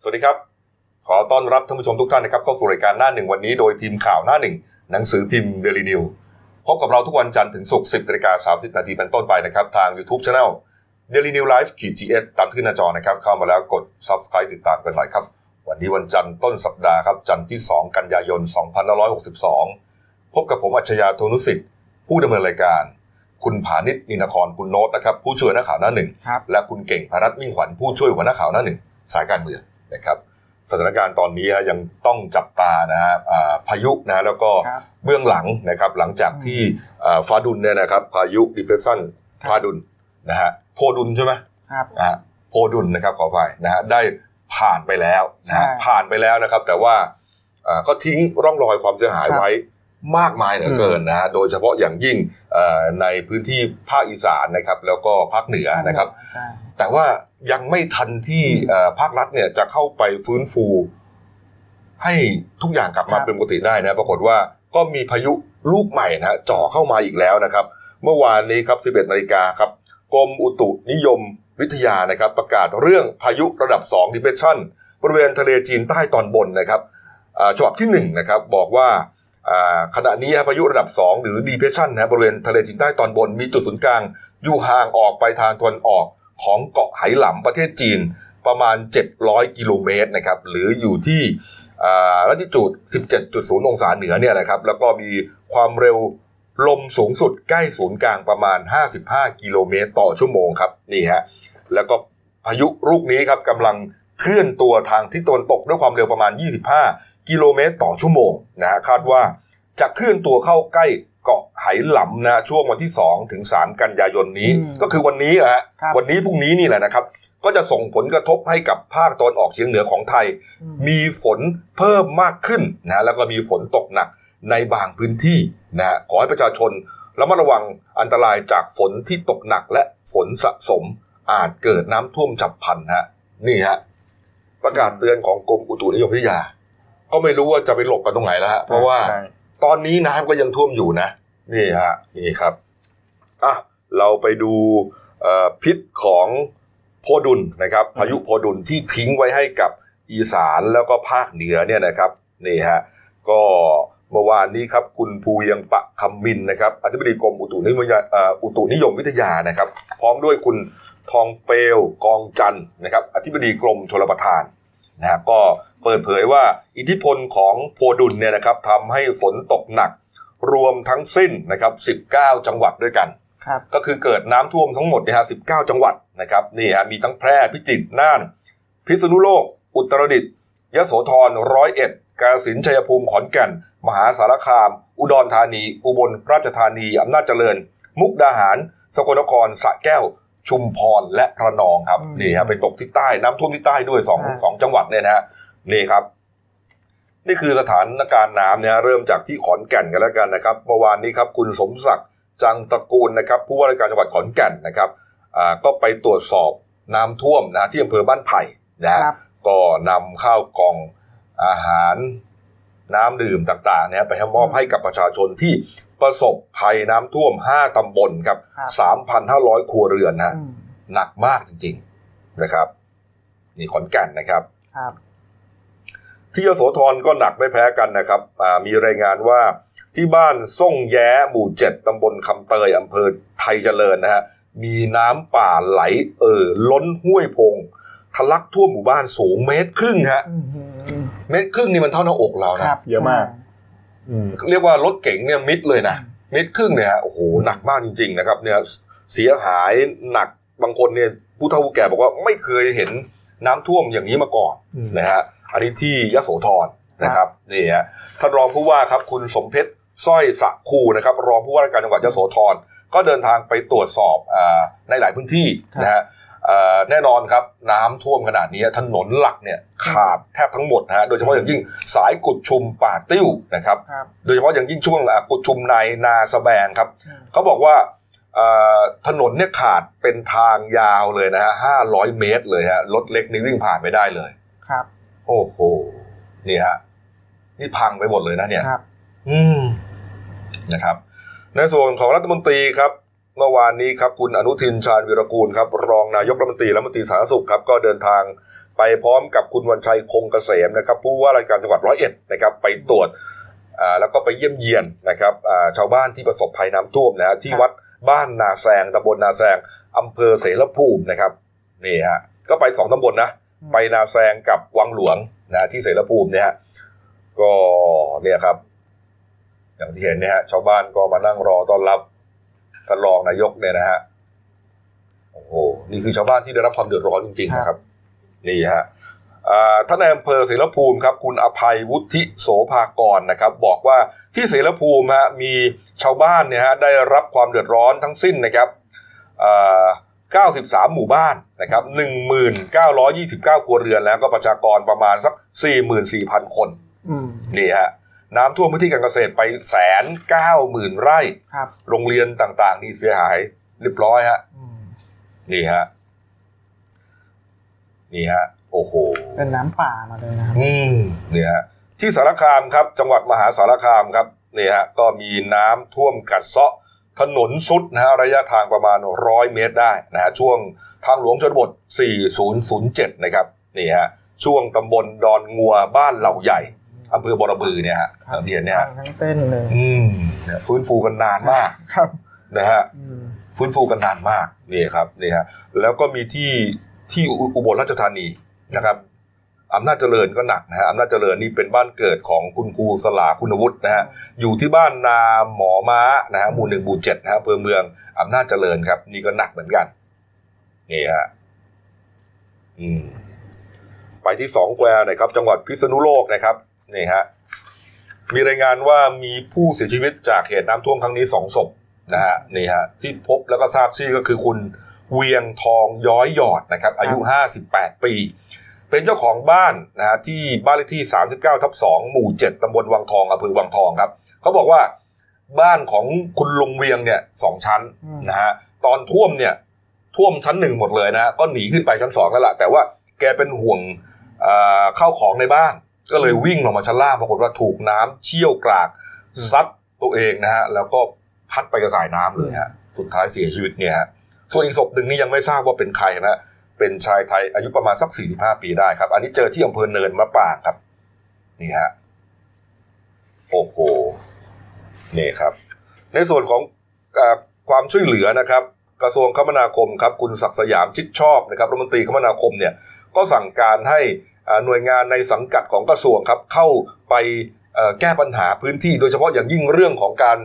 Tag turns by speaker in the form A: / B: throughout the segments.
A: สวัสดีครับ ขอต้อนรับท่านผู้ชมทุกท่านนะครับเข้าสู่รายการหน้าหนึ่งวันนี้โดยทีมข่าวหน้าหนึ่งหนังสือพิมพ์เดลินิวพบกับเราทุกวันจันทร์ถึงศุกร์10นาฬิกา30 นาทีเป็นต้นไปนะครับ ทาง YouTube Channel Daily New Life ขีดจีเอตามที่หน้าจอนะครับ เข้ามาแล้วกด Subscribe ติดตามกันหน่อยครับ วันนี้วันจันทร์ต้นสัปดาห์ครับ จันทร์ที่ 2 กันยายน 2562 พบกับผมอัจฉริยะโทนุสิทธิ์ ผู้ดำเนินรายการ คุณผานิชนินครคุณโน้ตนะครับผู้ช่วยนักข่าวหน้าหนึ่ง
B: ครับ
A: และคุณเก่งพารัตน์มิ่งขวัญผู้ช่วยหัวหน้าข่าวหน้าหนึ่งสายการเมือง นะครับสถานการณ์ตอนนี้ฮะยังต้องจับตานะฮะอ่าพายุนะฮะแล้วก็
B: ครับ
A: เบื้องหลังนะครับหลังจากที่อ่าฟาดุลเนี่ยนะครับพายุดิเพรสชัน
B: ครับ
A: ฟาดุลนะฮะโพดุลใช่ไหม
B: ครับ
A: นะฮะโพดุลนะครับขออภัยนะฮะได้ผ่านไปแล้วนะฮะ
B: ใช่
A: ผ่านไปแล้วนะครับ แต่ว่าอ่าก็ทิ้งร่องรอยความเสียหาย
B: ครับ
A: ไว้มากมายเหลือเกินนะฮะโดยเฉพาะอย่างยิ่งเอ่อในพื้นที่ภาคอีสานนะครับ แล้วก็ภาคเหนือนะครับ
B: ใช่
A: แต่ว่ายังไม่ทันที่เอ่อภาครัฐเนี่ยจะเข้าไปฟื้นฟู ให้ทุกอย่างกลับมาเป็นปกติได้นะ ปรากฏว่าก็มีพายุลูกใหม่นะฮะจ่อเข้ามาอีกแล้วนะครับ เมื่อวานนี้ครับ 11นาฬิกาครับกรมอุตุนิยมวิทยานะครับ ประกาศเรื่องพายุระดับ2 depression บริเวณทะเลจีนใต้ตอนบนนะครับอ่าฉบับที่1นะครับบอกว่าอ่าขณะนี้พายุระดับ 2 หรือ depression นะบริเวณทะเลจีนใต้ตอนบนมีจุดศูนย์กลาง อยู่ห่างออกไปทางตะวันออก ของเกาะไหหลำประเทศจีนประมาณ 700 กิโลเมตรนะครับหรืออยู่ที่อ่าลัติจูด 17.0 องศาเหนือเนี่ยนะครับแล้วก็มีความเร็วลมสูงสุดใกล้ศูนย์กลางประมาณ 55 กิโลเมตร ต่อชั่วโมงครับนี่ฮะแล้วก็พายุลูกนี้ครับกำลังเคลื่อนตัวทางทิศตะวันตกด้วยความเร็วประมาณ 25 กิโลเมตร ต่อชั่วโมงนะฮะคาดว่าจะเคลื่อนตัวเข้าใกล้ เกาะไหหลำนะช่วงวันที่ 2 ถึง 3 กันยายนนี้ ก็คือวันนี้นะฮะ
B: ครับ
A: วันนี้พรุ่งนี้นี่แหละนะครับ ก็จะส่งผลกระทบให้กับภาคตอนออกเฉียงเหนือของไทย
B: อืม
A: มีฝนเพิ่มมากขึ้นนะแล้วก็มีฝนตกหนักในบางพื้นที่นะฮะขอให้ประชาชนระมัดระวังอันตรายจากฝนที่ตกหนักและฝนสะสมอาจเกิดน้ำท่วมฉับพลันฮะนี่ฮะประกาศเตือนของกรมอุตุนิยมวิทยา ก็ไม่รู้ว่าจะไปหลบกันตรงไหนแล้วฮะเพราะว่า
B: ใช่
A: ตอนนี้น้ำก็ยังท่วมอยู่นะ นี่ฮะนี่ครับอะเราไปดูเอ่อพิษของโพดุลนะครับ พายุโพดุลที่ทิ้งไว้ให้กับอีสานแล้วก็ภาคเหนือเนี่ยนะครับนี่ฮะก็เมื่อวานนี้ครับคุณภูเวียงปะคำมินนะครับอธิบดีกรมอุตุนิยมวิทยาเอ่ออุตุนิยมวิทยานะครับ พร้อมด้วยคุณทองเปลวกองจันทร์นะครับ อธิบดีกรมชลประทาน นะฮะก็เปิดเผยว่าอิทธิพลของโพดุลเนี่ยนะครับทำให้ฝนตกหนัก รวมทั้งสิ้นนะครับ 19 จังหวัดด้วยกัน
B: ครับ
A: ก็คือเกิดน้ำท่วมทั้งหมดเนี่ยฮะ19 จังหวัดนะครับนี่ฮะมีทั้งแพร่พิจิตรน่าน พิษณุโลก อุตรดิตถ์ยโสธรร้อยเอ็ดกาฬสินธุ์ชัยภูมิขอนแก่น มหาสารคาม อุดรธานี อุบลราชธานีอำนาจเจริญ มุกดาหาร สกลนครสระแก้ว ชุมพรและระนองครับ
B: อืม
A: นี่ฮะไปตกที่ใต้น้ำท่วมที่ใต้ด้วยสอง
B: ใช่
A: สองจังหวัดเนี่ยนะฮะนี่ครับ นี่คือสถานการณ์น้ำเนี่ยเริ่มจากที่ขอนแก่นกันแล้วกันนะครับเมื่อวานนี้ครับคุณสมศักดิ์จังตระกูลนะครับ ผู้ว่าราชการจังหวัดขอนแก่นนะครับอ่าก็ไปตรวจสอบน้ำท่วมนะที่อำเภอบ้านไผ่นะฮะ
B: ครับ
A: ก็นำข้าวกล่องอาหารน้ำดื่มต่างๆเนี่ยไปให้มอบให้กับประชาชนที่ ประสบภัยน้ำท่วม 5 ตำบลครับ
B: ครับ
A: 3,500 ครัวเรือนนะ
B: อืม
A: หนักมากจริง ๆนะครับ นี่ขอนแก่นนะครับ
B: ครับ
A: ที่ยโสธรก็หนักไม่แพ้กันนะครับอ่ามีรายงานว่าที่บ้านส่งแย้หมู่เจ็ดตำบลคำเตยอำเภอไทยเจริญนะฮะมีน้ำป่าไหล เอ่อล้นห้วยพงทะลักท่วมหมู่บ้านสูงเมตรครึ่งฮะ
B: อืมอืม
A: เมตรครึ่งนี่มันเท่าหน้าอกเรา
B: ค
A: นะ
B: รับ
C: เยอะมากอืม
A: เรียกว่ารถเก๋งเนี่ยมิดเลยนะเมตรครึ่งเนี่ยฮะโอ้โหหนักมากจริง ๆ นะครับ เนี่ยเสียหายหนักบางคนเนี่ยผู้เฒ่าผู้แก่บอกว่าไม่เคยเห็นน้ำท่วมอย่างนี้มาก่อน
C: อืม
A: นะฮะอันนี้ที่ยโสธรนะครับนี่ฮะท่านรองผู้ว่าครับคุณสมเพชรสร้อยสะคูนะครับ รองผู้ว่าราชการจังหวัดยโสธรก็เดินทางไปตรวจสอบอาในหลายพื้นที่นะฮะเอ่อ แน่นอนครับน้ำท่วมขนาดนี้ถนนหลักเนี่ยขาดแทบทั้งหมดนะฮะโดยเฉพาะอย่างยิ่งสายกุดชุมป่าติ้วนะครับ
B: ครับ
A: โดยเฉพาะอย่างยิ่งช่วงอะกุดชุมในนาสะแบงครับ
B: อืม
A: เขาบอกว่าเอ่อถนนเนี่ยขาดเป็นทางยาวเลยนะฮะห้าร้อยเมตรเลยฮะรถเล็กนี่วิ่งผ่านไม่ได้เลย
B: ครับ
A: โอ้โหนี่ฮะนี่พังไปหมดเลยนะเนี่ย
B: ครับ
A: อืมนะครับ ในส่วนของรัฐมนตรีครับ เมื่อวานนี้ครับคุณอนุทินชาญวิรกูลครับรองนายกรัฐมนตรีและรัฐมนตรีสาธารณสุขครับก็เดินทางไปพร้อมกับคุณวันชัยคงเกษมนะครับผู้ว่าราชการจังหวัดร้อยเอ็ดนะครับไปตรวจอ่าแล้วก็ไปเยี่ยมเยียนนะครับอ่าชาวบ้านที่ประสบภัยน้ำท่วมนะฮะที่วัดบ้านนาแซงตำบลนาแซงอำเภอเสรภูมินะครับนี่ฮะก็ไปสองตำบลนะไปนาแซงกับวังหลวงนะที่เสรภูมิเนี่ยฮะก็เนี่ยครับ อย่างที่เห็นเนี่ยฮะชาวบ้านก็มานั่งรอต้อนรับ ท่านรองนายกเนี่ยนะฮะโอ้โหนี่คือชาวบ้านที่ได้รับความเดือดร้อนจริงๆนะครับ นี่ฮะอ่าท่านนายอำเภอเสรภูมิครับ คุณอภัยวุฒิโสภากรนะครับ บอกว่าที่เสรภูมิฮะมีชาวบ้านเนี่ยฮะได้รับความเดือดร้อนทั้งสิ้นนะครับอ่า93 หมู่บ้านนะครับ1929 ครัวเรือนแล้วก็ประชากรประมาณสัก 44,000 คน
C: อืม
A: นี่ฮะ น้ำท่วมพื้นที่การเกษตรไปแสนเก้าหมื่นไร่
C: ครับ
A: โรงเรียนต่างๆนี่เสียหายเรียบร้อยฮะ
C: อืม
A: นี่ฮะนี่ฮะโอ้โห
C: เป็นน้ำป่ามาเลยนะครับ
A: อืมเนี่ยฮะที่สารคามครับ จังหวัดมหาสารคามครับนี่ฮะก็มีน้ำท่วมกัดเซาะถนนสุดนะฮะระยะทางประมาณร้อยเมตรได้นะฮะช่วงทางหลวงชนบท 4007 นะครับนี่ฮะช่วงตำบลดอนงัวบ้านเหล่าใหญ่ อำเภอบอระบือเนี่ยฮะ
C: ครับ
A: ทางเทียนเนี่ยฮะ
C: ทั้งเส้นเลย
A: อืมเนี่ยฟื้นฟูกันนานมาก
C: ครับ
A: นะฮะ
C: อืม
A: ฟื้นฟูกันนานมากนี่ครับนี่ฮะแล้วก็มีที่ที่อุอุบลราชธานีนะครับอำนาจเจริญก็หนักนะฮะอำนาจเจริญนี่เป็นบ้านเกิดของคุณครูสลาคุณวุฒินะฮะอยู่ที่บ้านนาหมอม้านะฮะหมู่หนึ่งหมู่เจ็ดนะฮะอำเภอเมืองอำนาจเจริญครับ นี่ก็หนักเหมือนกันนี่ฮะอืมไปที่สองแควร์หนะครับ จังหวัดพิษณุโลกนะครับ นี่ฮะมีรายงานว่ามีผู้เสียชีวิตจากเหตุน้ำท่วมครั้งนี้สองศพนะฮะนี่ฮะที่พบแล้วก็ทราบชื่อก็คือคุณเวียงทองย้อยหยอดนะครับ อายุ 58 ปี เป็นเจ้าของบ้านนะฮะที่บ้านเลขที่ 39ทับ2หมู่ 7ตำบลวังทองอำเภอวังทองครับเขาบอกว่าบ้านของคุณลุงเวียงเนี่ยสองชั้น
C: อืม
A: นะฮะตอนท่วมเนี่ยท่วมชั้นหนึ่งหมดเลยนะฮะก็หนีขึ้นไปชั้นสองแล้วล่ะแต่ว่าแกเป็นห่วงเอ่อเข้าของในบ้าน ก็เลยวิ่งลงมาชั้นล่างปรากฏว่าถูกน้ำเชี่ยวกรากซัดตัวเองนะฮะแล้วก็พัดไปกับสายน้ำเลยฮะสุดท้ายเสียชีวิตเนี่ยฮะส่วนอีกศพหนึ่งนี่ยังไม่ทราบว่าเป็นใครนะเป็นชายไทยอายุประมาณสัก 45 ปีได้ครับ อันนี้เจอที่อำเภอเนินมะปรางครับ นี่ฮะโอ้โหนี่ครับ ในส่วนของอความช่วยเหลือนะครับ กระทรวงคมนาคมครับ คุณศักดิ์สยามชิดชอบนะครับรัฐมนตรีคมนาคมเนี่ยก็สั่งการให้ หน่วยงานในสังกัดของกระทรวงครับเข้าไปเอ่อแก้ปัญหาพื้นที่ โดยเฉพาะอย่างยิ่งเรื่องของการ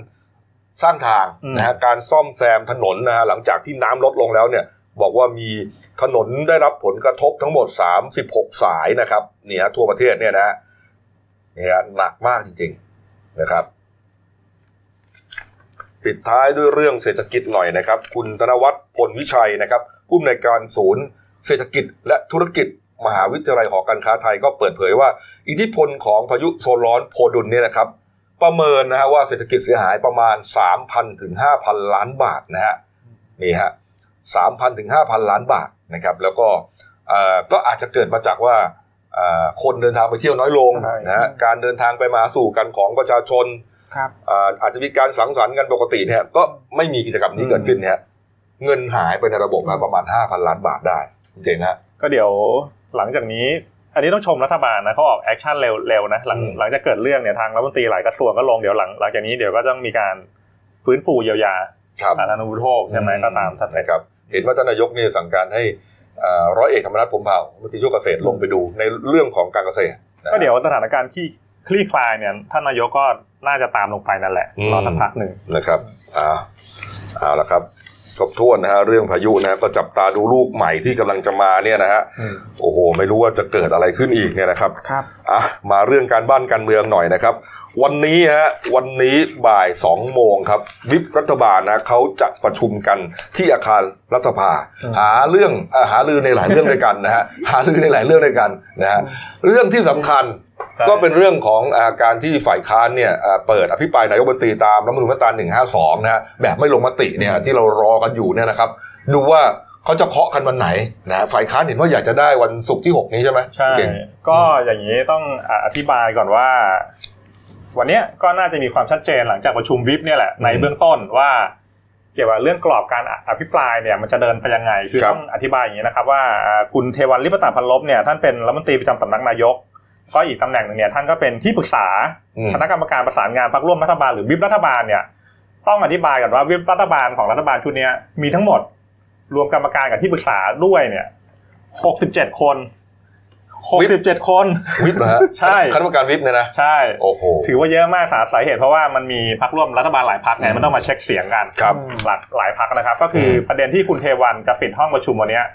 A: สร้างทาง
C: อืม
A: นะฮะการซ่อมแซมถนนนะฮะหลังจากที่น้ำลดลงแล้วเนี่ยบอกว่ามีถนนได้รับผลกระทบทั้งหมด 36 สายนะครับนี่ฮะทั่วประเทศเนี่ยนะฮะนี่ฮะหนักมากจริงๆนะครับปิดท้ายด้วยเรื่องเศรษฐกิจหน่อยนะครับ คุณธนวัฒน์พลวิชัยนะครับผู้อำนวยการศูนย์ เศรษฐกิจและธุรกิจ มหาวิทยาลัยหอการค้าไทยก็เปิดเผยว่า อิทธิพลของพายุโซนร้อนโพดุลเนี่ยนะครับ ประเมินนะฮะว่าเศรษฐกิจเสียหายประมาณ 3,000ถึง5,000 ล้านบาทนะฮะนี่ฮะ3,000ถึง5,000ล้านบาทนะครับ แล้วก็เอ่อก็อาจจะเกิดมาจากว่าเอ่อคนเดินทางไปเที่ยวน้อยลง
C: ใช่
A: นะฮะการเดินทางไปมาหาสู่กันของประชาชน
C: ครับ
A: อ่าอาจจะมีการสังสรรค์กันปกติเนี่ยก็ไม่มีกิจกรรมนี้เกิดขึ้นเนี่ยเงินหายไปในระบบมาประมาณ5,000ล้านบาทได้เก่งฮะ
B: ก็เดี๋ยว หลังจากนี้ อันนี้ต้องชมรัฐบาลนะเขาออก action เร็วๆนะหลัง
A: อืม
B: หลังจากเกิดเรื่องเนี่ยทางรัฐมนตรีหลายกระทรวงก็ลงเดี๋ยวหลังหลังจากนี้เดี๋ยวก็ต้องมีการฟื้นฟูเยียวยา
A: ครับ
B: สาธารณูปโภคใช่ไหมก็ตามสเต็ป
A: นะครับ เห็นว่าท่านนายกนี่สั่งการให้อ่าร้อยเอกธรรมนัฐพรหมเผ่ารัฐมนตรีช่วยเกษตรลงไปดูในเรื่องของการเกษตรนะ
B: ก็เดี๋ยวสถานการณ์ที่คลี่คลายเนี่ยท่านนายกก็น่าจะตามลงไปนั่นแหละ
A: อืม
B: รอสักพักหนึ่ง
A: นะครับอ่าเอาละครับ ครบถ้วนนะฮะเรื่องพายุนะฮะก็จับตาดูลูกใหม่ที่กำลังจะมาเนี่ยนะฮะโอ้โห ไม่รู้ว่าจะเกิดอะไรขึ้นอีกเนี่ยนะครับ
C: ครับ
A: อะมาเรื่องการบ้านการเมืองหน่อยนะครับ วันนี้ฮะวันนี้บ่ายสองโมงครับวิปรัฐบาลนะเขาจะประชุมกันที่อาคารรัฐสภา
C: อืม
A: หาเรื่องอะหาลือในหลายเรื่องด้วยกันนะฮะหาลือในหลายเรื่องด้วยกันนะฮะเรื่องที่สำคัญ
B: ใช่
A: ก็เป็นเรื่องของอาการที่ฝ่ายค้านเนี่ยอ่าเปิดอภิปรายนายกบัญชีตามรัฐธรรมนูญมาตรา152 นะฮะแบบไม่ลงมติเนี่ยที่เรารอกันอยู่เนี่ยนะครับ ดูว่าเขาจะเคาะกันวันไหนนะฮะฝ่ายค้านเห็นว่าอยากจะได้วันศุกร์ที่ 6 นี้ใช่ไหม
B: ใช่
A: เก่ง
B: ก็อย่างนี้ต้องอะอธิบายก่อนว่า วันเนี้ยก็น่าจะมีความชัดเจนหลังจากประชุมวิปเนี่ยแหละในเบื้องต้นว่าเกี่ยวกับเรื่องกรอบการอภิปรายเนี่ยมันจะเดินไปยังไง คือ
A: ครับ
B: ต้องอธิบายอย่างนี้นะครับว่าอ่าคุณเทวันลิปตาพันลบเนี่ยท่านเป็นรัฐมนตรีประจำสำนักนายก ก็อีกตำแหน่งหนึ่งเนี่ยท่านก็เป็นที่ปรึกษา
A: อืม
B: คณะกรรมการประสานงานพรรคร่วมรัฐบาลหรือวิปรัฐบาลเนี่ยต้องอธิบายกันว่าวิปรัฐบาลของรัฐบาลชุดเนี้ยมีทั้งหมด รวมกรรมการกับที่ปรึกษาด้วยเนี่ยหกสิบเจ็ดคนหกสิบเจ็ดคน
A: วิปนะฮะ
B: ใช่
A: คณะกรรมการวิปเนี่ยนะ
B: ใช่
A: โอ้โห
B: ถือว่าเยอะมากสาสาเหตุเพราะว่ามันมีพรรคร่วมรัฐบาลหลายพรรคไง
A: อืม
B: มันต้องมาเช็คเสียงกัน
A: ครับ
B: หลักหลายพรรคนะครับ ก็คืออ
A: ม
B: ประเด็นที่คุณเทวันจะปิดห้องประชุมวันเนี้ย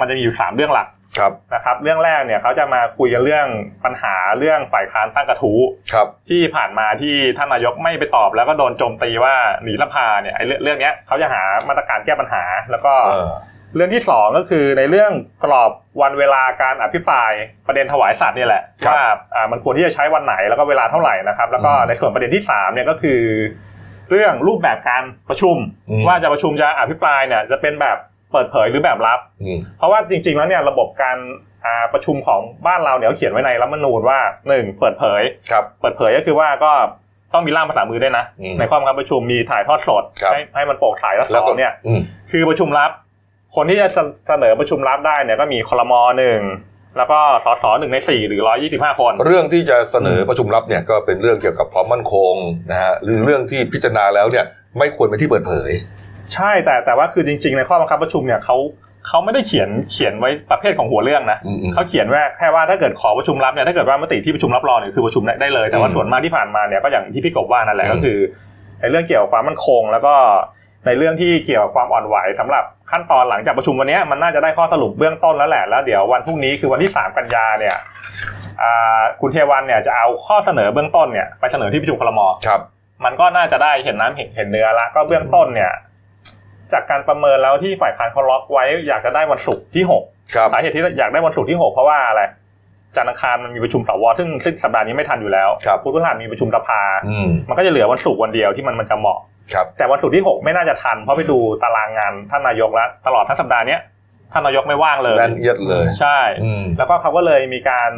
B: มันจะมีอยู่สามเรื่องหลัก
A: ครับ
B: นะครับเรื่องแรกเนี่ยเขาจะมาคุยกันเรื่องปัญหาเรื่องฝ่ายค้านตั้งกระทู้
A: ครับ
B: ที่ผ่านมาที่ท่านนายกไม่ไปตอบแล้วก็โดนโจมตีว่าหนีสภาเนี่ยไอ้เรื่องเรื่องเนี้ยเขาจะหามาตรการแก้ปัญหาแล้วก็
A: เออ
B: เรื่องที่สองก็คือในเรื่องกรอบวันเวลาการอภิปรายประเด็นถวายสัตว์นี่แหละ
A: ครับ
B: ว่าอ่ามันควรที่จะใช้วันไหนแล้วก็เวลาเท่าไหร่นะครับ แล้วก็
A: อืม
B: ในส่วนประเด็นที่สามเนี่ยก็คือ เรื่องรูปแบบการประชุม
A: อืม
B: ว่าจะประชุมจะอภิปรายเนี่ยจะเป็นแบบเปิดเผยหรือแบบลับ
A: อืม
B: เพราะว่าจริง ๆ แล้วเนี่ยระบบการอ่าประชุมของบ้านเราเนี่ยเขาเขียนไว้ในรัฐธรรมนูญว่าหนึ่งเปิดเผย
A: ครับ
B: เปิดเผยก็คือว่าก็ต้องมีร่างภาษามือด้วยนะ
A: อืม
B: ในข้อบังคับประชุมมีถ่ายทอดสด
A: ครับ
B: ให้ให้มันโปร่งใสและส
A: แล้ว
B: อ
A: ก็
B: งเนี่ย
A: อืม
B: คือประชุมลับ คนที่จะเสนอประชุมลับได้เนี่ยก็มีคลมหนึ่งแล้วก็สสหนึ่งในสี่หรือร้อยี่สิบห้าคน
A: เรื่องที่จะเสนอประชุมลับเนี่ยก็เป็นเรื่องเกี่ยวกับความมั่นคงนะฮะหรือเรื่องที่พิจารณาแล้วเนี่ยไม่ควรเป็นที่เปิดเผย
B: ใช่แต่แต่ว่าคือจริง ๆ ในข้อบังคับประชุมเนี่ยเขาเขาไม่ได้เขียนเขียนไว้ประเภทของหัวเรื่องนะ
A: อืมอืม
B: เขาเขียนว่าแค่ว่าถ้าเกิดขอประชุมลับเนี่ยถ้าเกิดว่ามติที่ประชุมรับรองเนี่ยคือประชุมได้ได้เลยแต่ว่า
A: อืม
B: ส่วนมากที่ผ่านมาเนี่ยก็อย่างที่พี่กบว่านั่นแหละ
A: อืม
B: ก็คือในเรื่องเกี่ยวกับความมั่นคง แล้วก็ในเรื่องที่เกี่ยวกับความอ่อนไหวสำหรับขั้นตอนหลังจากประชุมวันเนี้ยมันน่าจะได้ข้อสรุปเบื้องต้นแล้วแหละแล้วเดี๋ยววันพรุ่งนี้คือวันที่ 3 กันยาเนี่ยอ่าคุณเทวันเนี่ยจะเอาข้อเสนอเบื้องต้นเนี่ยไปเสนอที่ประชุมคลม
A: ครับ
B: มันก็น่าจะได้เห็นน้ำเห็นเห็นเนื้อละก็เบื้องต้นเนี่ย จากการประเมินแล้วที่ฝ่ายค้านเขาล็อกไว้อยากจะได้วันศุกร์ที่หก
A: ครับ
B: สาเหตุที่อยากได้วันศุกร์ที่หกเพราะว่าอะไรจันทร์อังคารมันมีประชุมสวซึ่งซึ่งสัปดาห์นี้ไม่ทันอยู่แล้ว
A: ครับ
B: พุธพฤหัสมีประชุมสภา
A: อืม
B: มันก็จะเหลือวันศุกร์วันเดียวที่มันมันจะเหมาะ
A: ครับ
B: แต่วันศุกร์ที่หกไม่น่าจะทัน เพราะไปดูตารางงานท่านนายกแล้วตลอดทั้งสัปดาห์เนี้ยท่านนายกไม่ว่างเลย
A: แน่นเอียดเลย
B: ใช่
A: อืม
B: แล้วก็เขาก็เลยมีการ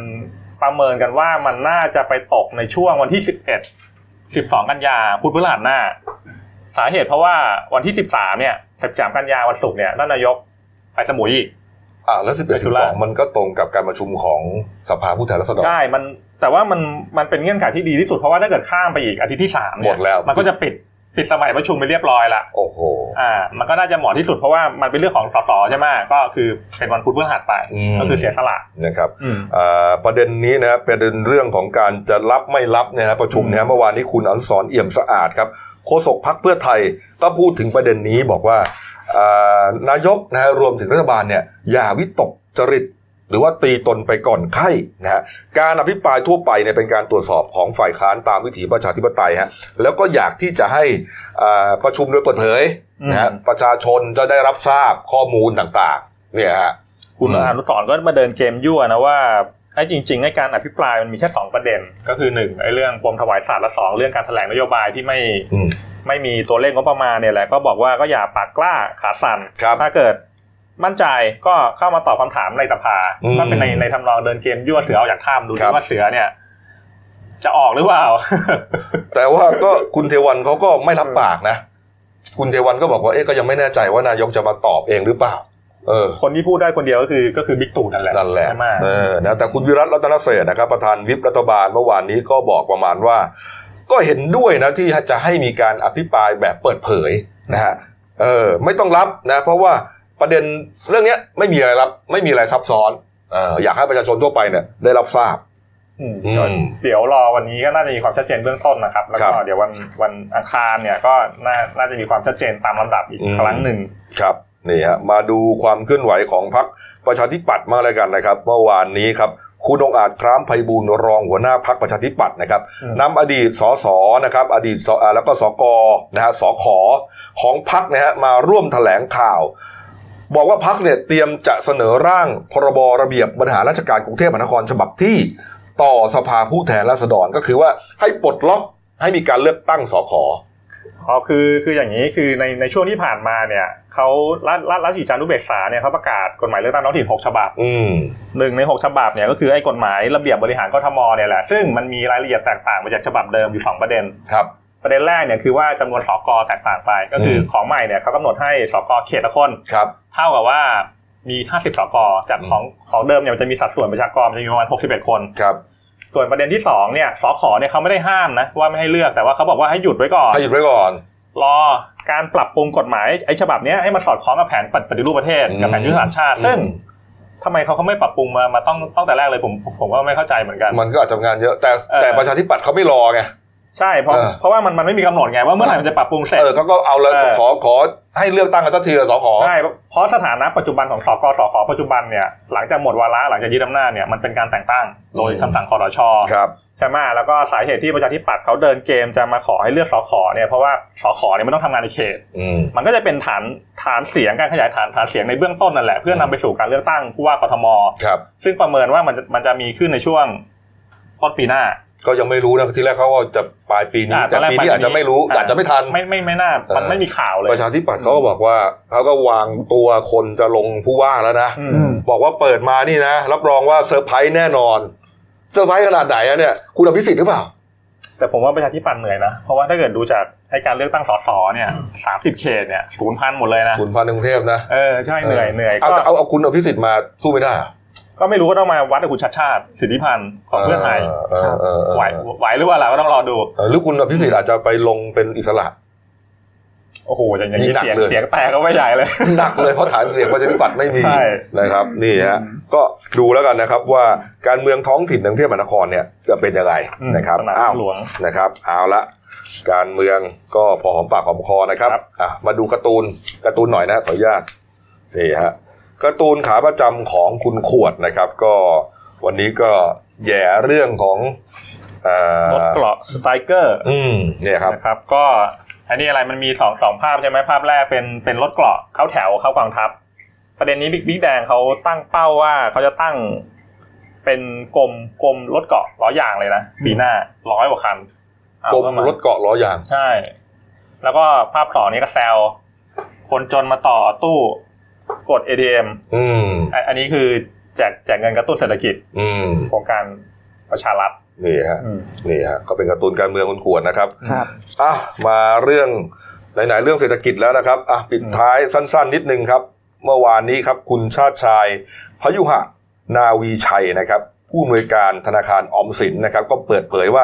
B: ประเมินกันว่ามันน่าจะไปตกในช่วงวันที่สิบเอ็ดสิบสองกันยาพุธพฤหัสหน้าสาเหตุเพราะว่าวันที่สิบสามเนี่ยสิบสามกันยาวันศุกร์เนี่ยท่านนายกไปสมุยอีก
A: อ่าแล้วสิบเอ็ด
B: ไปธุ
A: สิบ
B: ระ
A: สองมันก็ตรงกับการประชุมของสภาผู้แทนราษฎร
B: ใช่มันแต่ว่ามันมันเป็นเงื่อนไขที่ดีที่สุดเพราะว่าถ้าเกิดข้ามไปอีกอาทิตย์ที่สามเนี่ย
A: หมดแล้ว
B: มันก็จะปิดปิดสมัยประชุมไปเรียบร้อยละ
A: โอ้โห
B: อ่า มันก็น่าจะเหมาะที่สุดเพราะว่ามันเป็นเรื่องของสสใช่ไหมก็คือเป็นวันพุธพฤหัสไป
A: อืม
B: ก็คือเสียสละ
A: นะครับ
B: อืม
A: อ่าประเด็นนี้นะประเด็นเรื่องของการจะรับไม่รับเนี่ยนะประชุมเนี่ยเมื่อวานนี้คุณอนุสรณ์เอี่ยมสะอาดครับ โฆษกพักเพื่อไทยก็พูดถึงประเด็นนี้บอกว่าอ่านายกนะฮะรวมถึงรัฐบาลเนี่ยอย่าวิตกจริต หรือว่าตีตนไปก่อนไข้นะฮะการอภิปรายทั่วไปเนี่ยเป็นการตรวจสอบของฝ่ายค้านตามวิถีประชาธิปไตยฮะแล้วก็อยากที่จะให้อ่าประชุมโดยเปิดเผยนะฮะ
B: อืม
A: ประชาชนจะได้รับทราบข้อมูลต่างๆเนี่ยฮะ
B: คุณ
A: อืม
B: อนุสรณ์ก็มาเดินเกมยั่วนะว่า ไอ้จริงๆไอ้การอภิปรายมันมีแค่สองประเด็น ก็คือหนึ่งไอ้เรื่องปมถวายสัตว์และสองเรื่องการแถลงนโยบายที่ไม่
A: อืม
B: ไม่มีตัวเลขงบประมาณเนี่ยแหละก็บอกว่าก็อย่าปากกล้าขาสั่น
A: ครับ
B: ถ้าเกิดมั่นใจก็เข้ามาตอบคำถามในสภา
A: อืม
B: ก็เป็นในในทำนองเดินเกมยั่วเสือออกจากถ้ำดู
A: ครั
B: ดิ
A: บ
B: ว่าเสือเนี่ย จะออกหรือเปล่า
A: แต่ว่าก็คุณเทวันเขาก็ไม่รับปากนะ คุณเทวันก็บอกว่าเอ๊ะก็ยังไม่แน่ใจว่านายกจะมาตอบเองหรือเปล่าเออ
B: คนที่พูดได้คนเดียวก็คือก็คือบิ๊กตู่นั่นแหละ
A: นั่นแหละ
B: ใช่ไหม
A: เออนะแต่คุณวิรัตรัตนเศรษฐ์นะครับประธานวิปรัฐบาลเมื่อวานนี้ก็บอกประมาณว่า ก็เห็นด้วยนะที่จะให้มีการอภิปรายแบบเปิดเผยนะฮะเออไม่ต้องรับนะเพราะว่าประเด็นเรื่องเนี้ยไม่มีอะไรรับไม่มีอะไรซับซ้อนเอออยากให้ประชาชนทั่วไปเนี่ยได้รับทราบ
B: อืม
A: อืม
B: เดี๋ยวรอวันนี้ก็น่าจะมีความชัดเจนเบื้องต้นนะครับ แล้ว
A: ครั
B: ก็
A: บ
B: เดี๋ยววันวันอังคารเนี่ยก็น่าน่าจะมีความชัดเจนตามลำดับอีก
A: อืม
B: ครั้งหนึ่ง
A: ครับ นี่ฮะมาดูความเคลื่อนไหวของพรรคประชาธิปัตย์มากเลยกันนะครับเมื่อวานนี้ครับคุณองค์อาจคร้ามไพบูลย์รองหัวหน้าพรรคประชาธิปัตย์นะครับ
B: อืม
A: นำอดีตสสนะครับ อดีตสอ่าแล้วก็สกนะฮะสขของพรรคนะฮะมาร่วมแถลงข่าว บอกว่าพรรคเนี่ยเตรียมจะเสนอร่างพรบระเบียบบริหารราชการกรุงเทพมหานครฉบับที่ต่อสภาผู้แทนราษฎรก็คือว่าให้ปลดล็อกให้มีการเลือกตั้งสข
B: อ๋อคือคืออย่างนี้คือในในช่วงที่ผ่านมาเนี่ยเขารัฐรัฐรัฐสีจานุเบกษาเนี่ยเขาประกาศกฎหมายเลือกตั้งท้องถิ่นหกฉบับ
A: อืม
B: หนึ่งในหกฉบับเนี่ยก็คือไอ้กฎหมายระเบียบบริหารกทมเนี่ยแหละซึ่งมันมีรายละเอียดแตกต่างไปจากฉบับเดิมอยู่สองประเด็น
A: ครับ
B: ประเด็นแรกเนี่ยคือว่าจำนวนสกแตกต่างไป ก็คืออ
A: ม
B: ของใหม่เนี่ยเขากำหนดให้สกเขตละคน
A: ครับ
B: เท่ากับว่ามี 50สกจาก
A: อืม
B: ของของเดิมเนี่ยมันจะมีสัดส่วนประชากรมันจะมีประมาณ61คน
A: ครับ
B: ส่วนประเด็นที่สองเนี่ยสขเนี่ยเขาไม่ได้ห้ามนะว่าไม่ให้เลือกแต่ว่าเขาบอกว่าให้หยุดไว้ก่อน
A: ให้หยุดไว้ก่อน
B: รอการปรับปรุงกฎหมายไอ้ฉบับเนี้ยให้มันสอดคล้องกับแผนปฏิรูปประเทศ
A: อืม
B: กับแผนยุทธศาสตร์ชาติ ซึ่งทำไมเขาเขาไม่ปรับปรุงมามาต้องตั้งแต่แรกเลยผมผมผมก็ไม่เข้าใจเหมือนกัน
A: มันก็อาจจะทำงานเยอะแต่
B: เออ
A: แต่ประชาธิปัตย์เขาไม่รอไง
B: ใช่เพราะ
A: เออ
B: เพราะว่ามันมันไม่มีกำหนดไงว่าเมื่อไหร่มันจะปรับปรุงเสร็จ
A: เออเขาก็เอาเลย
B: เออ
A: ขอขอให้เลือกตั้งกันสักทีละสข
B: ใช่เพราะสถานะปัจจุบันของสกสขปัจจุบันเนี่ยหลังจากหมดวาระหลังจากยึดอำนาจเนี่ยมันเป็นการแต่งตั้งโดยคำสั่งคอรช
A: ครับ
B: ใช่ไหมแล้วก็สาเหตุที่ประชาธิปัตย์เขาเดินเกมจะมาขอให้เลือกสขเนี่ยเพราะว่าสขเนี่ยมันต้องทำงานในเขต
A: อืม
B: มันก็จะเป็นฐานฐานเสียงการขยายฐานฐานเสียงในเบื้องต้นนั่นแหละเพื่อนำไปสู่การเลือกตั้งผู้ว่ากทม
A: ครับ
B: ซึ่งประเมินว่ามันจะมันจะมีขึ้นในช่วงต้นปีหน้า
A: ก็ยังไม่รู้นะที่แรกเขาก็จะปลายปีนี้
B: อ่า
A: แต่
B: ตอนแรก
A: ปีนี้
B: ปลายปี
A: อาจจะไม่รู้
B: อ่า
A: อาจจะไม่ทัน
B: ไม่ไม่ไม่น่ามัน
A: เออ
B: ไม่มีข่าวเลย
A: ประชาธิปัตย์เขาก็บอกว่าเขาก็วางตัวคนจะลงผู้ว่าแล้วนะ
B: อื
C: อื
B: ม
C: ม
A: บอกว่าเปิดมานี่นะ รับรองว่าเซอร์ไพรส์แน่นอนร์ไพรส์ขนาดไหนอะเนี่ย คุณอภิสิทธิ์หรือเปล่า
B: แต่ผมว่าประชาธิปัตย์เหนื่อยนะ เพราะว่าถ้าเกิดดูจากให้การเลือกตั้งสสเนี่ยสามสิบเขตเนี่ยสูญพันธุ์หมดเลยนะ
A: สูญพันธุ์ในกรุงเทพนะ
B: เออใช่เหนื่อยเหนื่อย
A: เอา
B: ก็
A: แต่เอาเอาคุณอภิสิทธิ์มาสู้ไม่ได้เหรอ
B: ก็ไม่รู้ก็ต้องมาวัดกับคุณชัดชาติสิทธิพันธ์ของเพื่อไทย
A: เออเออเออ
B: ไหวไหวหรือว่าล่ะก็ต้องรอดู
A: เออหรือคุณอภิสิทธิ์อาจจะไปลงเป็นอิสระ
B: โอ้โหอย่างอย่าง
A: นี่
B: นี้
A: หนัก
B: เสียง
A: เลย
B: เสียงแตกก็ไม่ใหญ่เลย
A: หนักเลยเพราะฐานเสียงประชาธิปัตย์ไม่มี
B: ใช่
A: นะครับ นี่ฮะก็ดูแล้วกันนะครับว่าการเมืองท้องถิ่นในกรุงเทพมหานครเนี่ยจะเป็นยังไง
B: อืม
A: นะครับ
B: สนาม
A: อ้าว
B: หลวง
A: นะครับเอาละการเมืองก็พอหอมปากหอมคอนะครับ
B: ครับ
A: อะมาดูการ์ตูนการ์ตูนหน่อยนะขออนุญาตนี่ฮะ การ์ตูนขาประจำของคุณขวดนะครับ ก็วันนี้ก็แหย่เรื่องของเอ่อ
B: รถเกราะ Stryker อื
A: มเนี่ยครับ
B: นะครับ ก็อันนี้อะไรมันมีสองสองภาพใช่ไหมภาพแรกเป็นเป็นรถเกราะเข้าแถวเข้ากองทัพ ประเด็นนี้บิ๊กบิ๊กแดงเขาตั้งเป้าว่าเขาจะตั้งเป็นกรมกรมรถเกราะล้อยางเลยนะปีหน้าร้อยกว่าคันเอา
A: กรม
B: เข้ามาร
A: ถเกาะล้อยาง
B: ใช่ แล้วก็ภาพต่อนี้ก็แซวคนจนมาต่อตู้ กด ATM
A: อืม
B: อะอันนี้คือแจกแจกเงินกระตุ้นเศรษฐกิจ
A: อืม
B: โครงการประชารัฐ
A: นี่ฮะนี่ฮะก็เป็นการ์ตูนการเมืองคุณขวดนะครับ
C: ครับ
A: อะมาเรื่องไหนๆเรื่องเศรษฐกิจแล้วนะครับอะปิดท้ายสั้น ๆ นิดนึงครับ เมื่อวานนี้ครับคุณชาติชายพยุหะนาวีชัยนะครับ ผู้อำนวยการธนาคารออมสินนะครับ ก็เปิดเผยว่า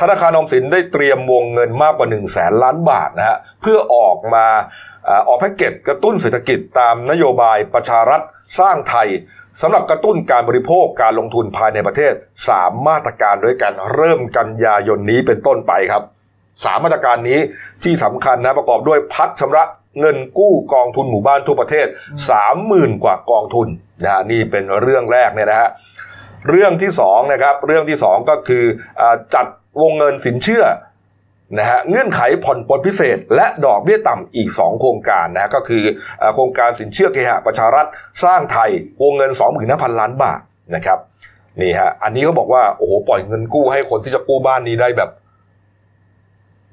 A: ธนาคารออมสินได้เตรียมวงเงินมากกว่า1นึ่งแสนล้านบาทนะฮะเพื่อออกมาออกแพ็กเกจกระตุ้นเศรษฐกิจตามนโยบายประชารัฐสร้างไทยสำหรับกระตุ้นการบริโภคการลงทุนภายในประเทศ 3 มาตรการด้วยกันเริ่มกันยายนนี้เป็นต้นไปครับสามมาตรการนี้ที่สำคัญนะประกอบด้วยพักชำระเงินกู้กองทุนหมู่บ้านทั่วประเทศ 30,000 กว่ากองทุนนะฮะนี่เป็นเรื่องแรกเนี่ยนะฮะเรื่องที่สองนะครับเรื่องที่สองก็คืออจัด วงเงินสินเชื่อนะฮะเงื่อนไขผ่อนปลนพิเศษ และดอกเบี้ยต่ำอีก 2 โครงการนะฮะก็คือโครงการสินเชื่อเคหะประชารัฐสร้างไทยวงเงิน 25,000 ล้านบาทนะครับนี่ฮะอันนี้เขาบอกว่าโอ้โหปล่อยเงินกู้ให้คนที่จะกู้บ้านนี้ได้แบบ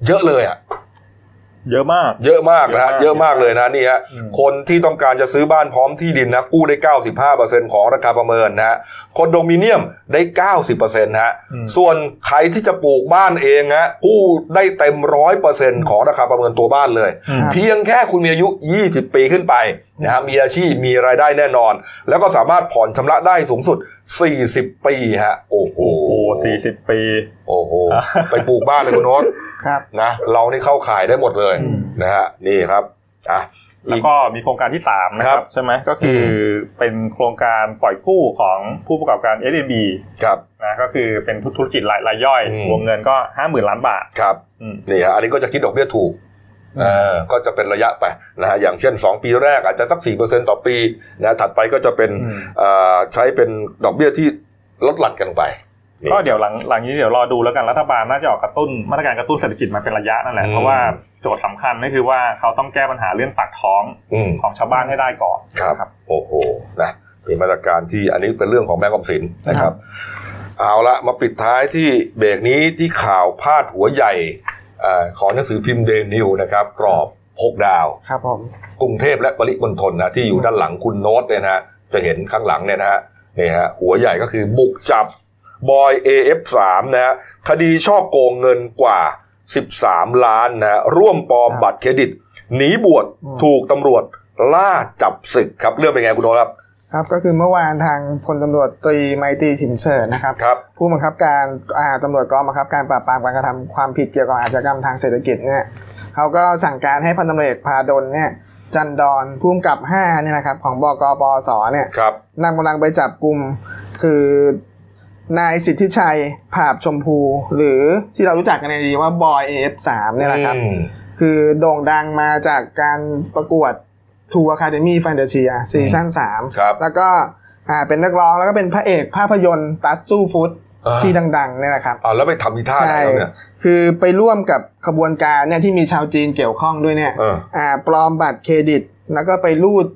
A: เยอะเลยอะ
B: เยอะมาก
A: เยอะมากนะฮะ
B: เย
A: เย
B: อะมาม
A: อะากกเลยนะนี่ฮะ
B: อืม
A: คนที่ต้องการจะซื้อบ้านพร้อมที่ดินนะกู้ได้ 95%ของราคาประเมินนะฮะคอนโดมิเนียมได้ 90%นะฮะส่วนใครที่จะปลูกบ้านเองฮะกู้ได้เต็ม 100%ของราคาประเมินตัวบ้านเลย
B: อืม
A: เพียงแค่คุณมีอายุ 20 ปีขึ้นไป นะฮะมีอาชีพมีรายได้แน่นอน แล้วก็สามารถผ่อนชำระได้สูงสุด 40 ปีฮะโอ้โห
B: โอ้โหสี่สิบปี
A: โอ้โหไปปลูกบ้านเลยคุณโน้ต
C: ครับ
A: นะเรานี่เข้าขายได้หมดเลย
C: อืม
A: นะฮะนี่ครับอะ
B: แล้ว
A: อีก
B: ก็มีโครงการที่สามนะค
A: ครั
B: รับบใช่ไหมก็คือเป็นโครงการปล่อยกู้ของผู้ประกอบการ s อ b
A: ครับ
B: นะก็คือเป็นธุรกิจรายรายย่อย
A: อืม
B: วงเงินก็ห้าหมื่นล้านบาท
A: ครับ
B: อืม
A: นี่ฮะอันนี้ก็จะคิดดอกเบี้ยถูกเออ ก็จะเป็นระยะไปนะฮะอย่างเช่น 2 ปีแรกอาจจะสัก 4%ต่อปีนะถัดไปก็จะเป็น
B: อืม
A: เอ่อใช้เป็นดอกเบี้ยที่ลดหลั่นกันไปนี่
B: ก็เดี๋ยวหลังหลังนี้เดี๋ยวรอดูแล้วกันรัฐบาลน่าจะออกกระตุ้นมาตรการกระตุ้นเศรษฐกิจมาเป็นระยะนั่นแหละ
A: อืม
B: เพราะว่าโจทย์สำคัญก็คือว่าเขาต้องแก้ปัญหาเรื่องปากท้อง
A: อืม
B: ของชาวบ้านให้ได้ก่อน
A: ครับโอ้โหนะมีมาตรการที่อันนี้เป็นเรื่องของแบงก์ออมสินนะครับ เอาละมาปิดท้ายที่เบรกนี้ที่ข่าวพาดหัวใหญ่เอ่อ ของหนังสือพิมพ์เดนิวนะครับ กรอบหกดาว
C: ครับผม
A: กรุงเทพและปริมณฑลนะที่อยู่ด้านหลังคุณโน้ตเนี่ยนะฮะจะเห็นข้างหลังเนี่ยนะฮะนี่ฮะหัวใหญ่ก็คือบุกจับบอย AF3 นะฮะคดีช่อโกงเงินกว่า 13 ล้านนะร่วมปลอม
C: ครับ
A: บัตรเครดิตหนีบวช
C: อืม
A: ถูกตำรวจล่าจับศึกครับเรื่องเป็นไงคุณโนตครับ
C: ครับก็คือเมื่อวานทางพลตำรวจตรีไมตรีฉิมเฉิดนะครับ
A: ครับ
C: ผู้บังคับการอ่าตำรวจกองบังคับการปราบปรามการกระทำความผิดเกี่ยวกับอาชญากรรมทางเศรษฐกิจเนี่ยเขาก็สั่งการให้พันตำรวจเอกพาดลเนี่ยจันดอนผู้กำกับ5เนี่ยนะครับของบกปสเนี่ย
A: ครับ
C: นำกำลังไปจับกลุ่มคือนายสิทธิชัยผาบชมพู หรือที่เรารู้จักกันในดีว่าบอย AF3 เนี่ยแหละครับ
A: อืม
C: คือโด่งดังมาจากการประกวด True Academy Fantasia season สาม
A: ครับ
C: แล้วก็อ่าเป็นนักร้องแล้วก็เป็นพระเอกภาพยนตร์ตั๊ดสู้ฟุด
A: อ่า
C: ที่ดังๆเนี่ยนะครับ
A: อ่าแล้วไปทำทีท่าไหน
C: ใช่
A: แล้วเนี่ย
C: คือไปร่วมกับขบวนการเนี่ยที่มีชาวจีนเกี่ยวข้องด้วยเนี่ย
A: เออ
C: อ่าปลอมบัตรเครดิต แล้วก็ไปรูด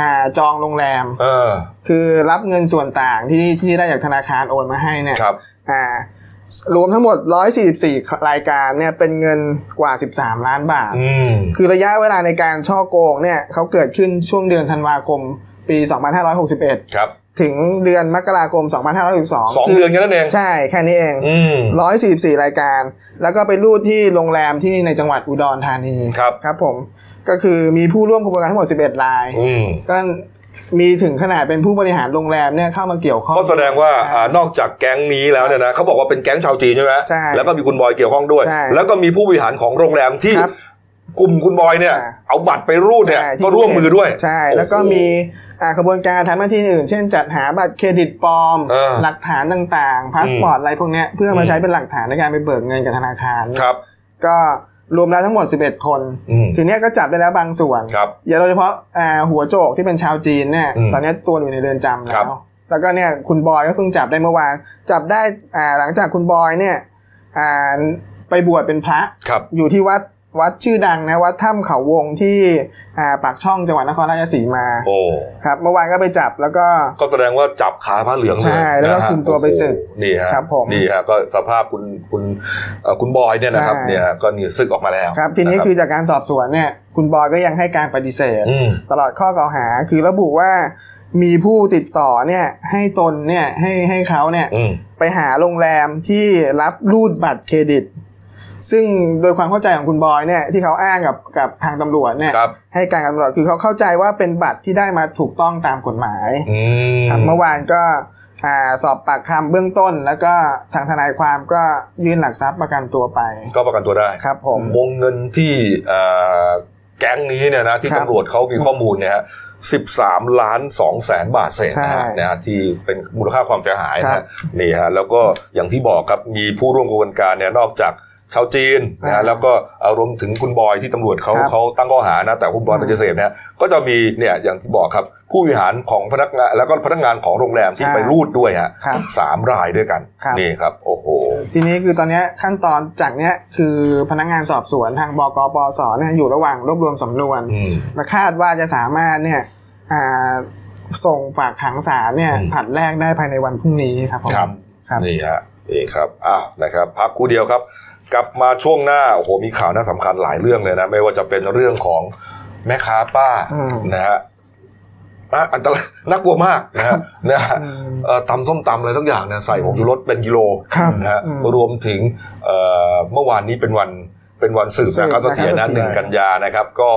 C: อ่าจองโรงแรม
A: เออ
C: คือรับเงินส่วนต่างที่ที่ได้จากธนาคารโอนมาให้เนี่ย
A: ครับ
C: อ่า รวมทั้งหมด 144 รายการเนี่ยเป็นเงินกว่า 13 ล้านบาท
A: อืม
C: คือระยะเวลาในการช่อโกงเนี่ยเขาเกิดขึ้นช่วงเดือนธันวาคมปี 2561
A: ครับ
C: ถึงเดือนมกราคม 2562
A: สองเดือนแค่นั้นเอง
C: ใช่ แค่นี้เอง
A: อืม
C: 144 รายการ แล้วก็ไปรูดที่โรงแรมที่ในจังหวัดอุดรธานี
A: ครับ
C: ครับผม ก็คือมีผู้ร่วมขบวนการทั้งหมด 11 ราย
A: อืม
C: ก็ มีถึงขนาดเป็นผู้บริหารโรงแรมเนี่ยเข้ามาเกี่ยวข้อง
A: ก็แสดงว่าอ่านอกจากแก๊งนี้แล้วเนี่ยนะเขาบอกว่าเป็นแก๊งชาวจีนใช่ไหม
C: ใช่
A: แล้วก็มีคุณบอยเกี่ยวข้องด้วย
C: ใช่
A: แล้วก็มีผู้บริหารของโรงแรมที่
C: ครับ
A: กลุ่มคุณบอยเนี่ย
C: อ่า
A: เอาบัตรไปรูดเนี่ย
C: ใช่ที่
A: ก็ร่วมมือด้วย
C: ใช่ แล้วก็
A: โอ้โห
C: มีอ่าขบวนการทำหน้าที่อื่น เช่นจัดหาบัตรเครดิตปลอม
A: เออ
C: หลักฐานต่างๆพาสปอร์ตอะไรพวกเนี้ยเพื่อมาใช้เป็นหลักฐานในการไปเบิกเงินกับธนาคาร
A: ครับ
C: ก็ รวมแล้วทั้งหมด 11 คน
A: อืม
C: ทีเนี้ยก็จับได้แล้วบางส่วน
A: ครับ
C: อย่าโดยเฉพาะอ่าหัวโจกที่เป็นชาวจีนเนี่ย
A: อืม
C: ตอนเนี้ยตัวอยู่ในเรือนจำ
A: ครั
C: แล้
A: บ
C: วแล้วก็เนี่ยคุณบอยก็เพิ่งจับได้เมื่อวานจับได้อ่าหลังจากคุณบอยเนี่ยอ่าไปบวชเป็นพระ
A: ครับ
C: อยู่ที่วัด วัดชื่อดังนะวัดถ้ำเขาวงที่อ่าปากช่องจังหวัดนครราชสีมา
A: โอ้
C: ครับ เมื่อวานก็ไปจับแล้วก็
A: ก็แสดงว่าจับขาพระเหลืองเลย
C: ใช่แล้วก็
A: นะฮะ
C: คุมตัวไปศึก
A: โอ้โหนี่ฮะ
C: ครับผม
A: นี่ฮะก็สภาพคุณคุณเอ่อคุณบอยเนี่ยนะครับ
C: ใช่
A: เนี่ยฮะก็นี่ศึกออกมาแล้ว
C: ครับ ทีนี้ะคือจากการสอบสวนเนี่ย คุณบอยก็ยังให้การปฏิเสธ
A: อืม
C: ตลอดข้อกล่าวหาคือระบุว่ามีผู้ติดต่อเนี่ยให้ตนเนี่ยให้ให้เขาเนี่ย
A: อืม
C: ไปหาโรงแรมที่รับรูดบัตรเครดิต ซึ่งโดยความเข้าใจของคุณบอยเนี่ยที่เขาอ้างกับกับทางตำรวจเนี่ย
A: ครับ
C: ให้การกับตำรวจคือเขาเข้าใจว่าเป็นบัตรที่ได้มาถูกต้องตามกฎหมาย
A: อืม
C: ครับเมื่อวานก็อ่าสอบปากคำเบื้องต้น แล้วก็ทางทนายความก็ยื่นหลักทรัพย์ประกันตัวไป
A: ก็ประกันตัวได้
C: ครับผม
A: วงเงินที่เอ่อแก๊งนี้เนี่ยนะที่
C: ครับ
A: ตำรวจเขามีข้อมูลเนี่ยฮะสิบสามล้านสองแสนบาทเศษนะฮะ
C: ใช่
A: นะฮะที่เป็นมูลค่าความเสียหาย
C: ครั
A: นะ
C: บ
A: ฮะนี่ฮะแล้วก็อย่างที่บอกครับมีผู้ร่วมกระบวนการเนี่ยนอกจาก ชาวจีนนะฮะ
C: อ่า
A: แล้วก็เอารวมถึงคุณบอยที่ตำรวจเขา
C: ครับ
A: เขาตั้งข้อหานะแต่คุณบอย
C: อืม
A: ปฏิเสธนะฮะก็จะมีเนี่ยอย่างที่บอกครับ ผู้บริหารของพนักงานแล้วก็พนักงานของโรงแรมที่
C: ใช่
A: ไปรูดด้วยฮะ
C: ครับ
A: สามรายด้วยกัน
C: ครับ
A: นี่ครับโอ้โห
C: ทีนี้คือตอนเนี้ยขั้นตอนจากเนี้ยคือพนักงานสอบสวนทางบกปสเนี่ยอยู่ระหว่างรวบรวมสำนวน
A: อืม
C: และคาดว่าจะสามารถเนี่ยอ่าส่งฝากขังศาลเนี่ย
A: อืม
C: ผัดแรกได้ภายในวันพรุ่งนี้ครับผม
A: ครับ
C: ครับ
A: นี่ฮะนี่ครับอ้าวนะครับพักครู่เดียวครับ กลับมาช่วงหน้าโอ้โหมีข่าวน่าสำคัญหลายเรื่องเลยนะ ไม่ว่าจะเป็นเรื่องของแม่ค้าป้า
C: อืม
A: นะฮะอะอันตรายน่ากลัวมากนะฮะนะฮะ
C: อืม
A: เอ่อตำส้มตำอะไรทั้งอย่างเนี่ยใส่ผงชูรสเป็นกิโล
C: ครับ
A: นะฮะ
C: อืม
A: รวมถึงเอ่อเมื่อวานนี้เป็นวันเป็นวันสืบ
C: สืบ
A: นะครับเสถียร
C: นะครับ
A: นะหนึ่ง
C: เสถียร
A: กันยานะครับ ก็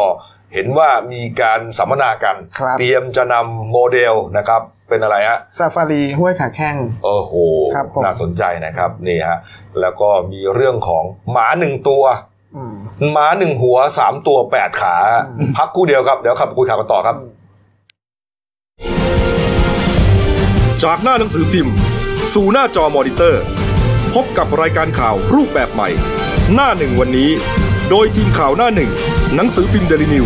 A: เห็นว่ามีการสัมมนากัน
C: ครับ
A: เตรียมจะนำโมเดลนะครับ เป็นอะไรฮะ
C: ซาฟารีห้วยขาแข้ง
A: โอ้โห
C: ครับผม
A: น่าสนใจนะครับนี่ฮะแล้วก็มีเรื่องของหมาหนึ่งตัว
C: อืม
A: หมาหนึ่งหัวสามตัวแปดขา
C: อืม
A: พักครู่เดียวครับ เดี๋ยวขับคุยข่าวกันต่อครับ จากหน้าหนังสือพิมพ์ สู่หน้าจอมอนิเตอร์ พบกับรายการข่าวรูปแบบใหม่ หน้าหนึ่งวันนี้ โดยทีมข่าวหน้าหนึ่ง หนังสือพิมพ์เดลิวิว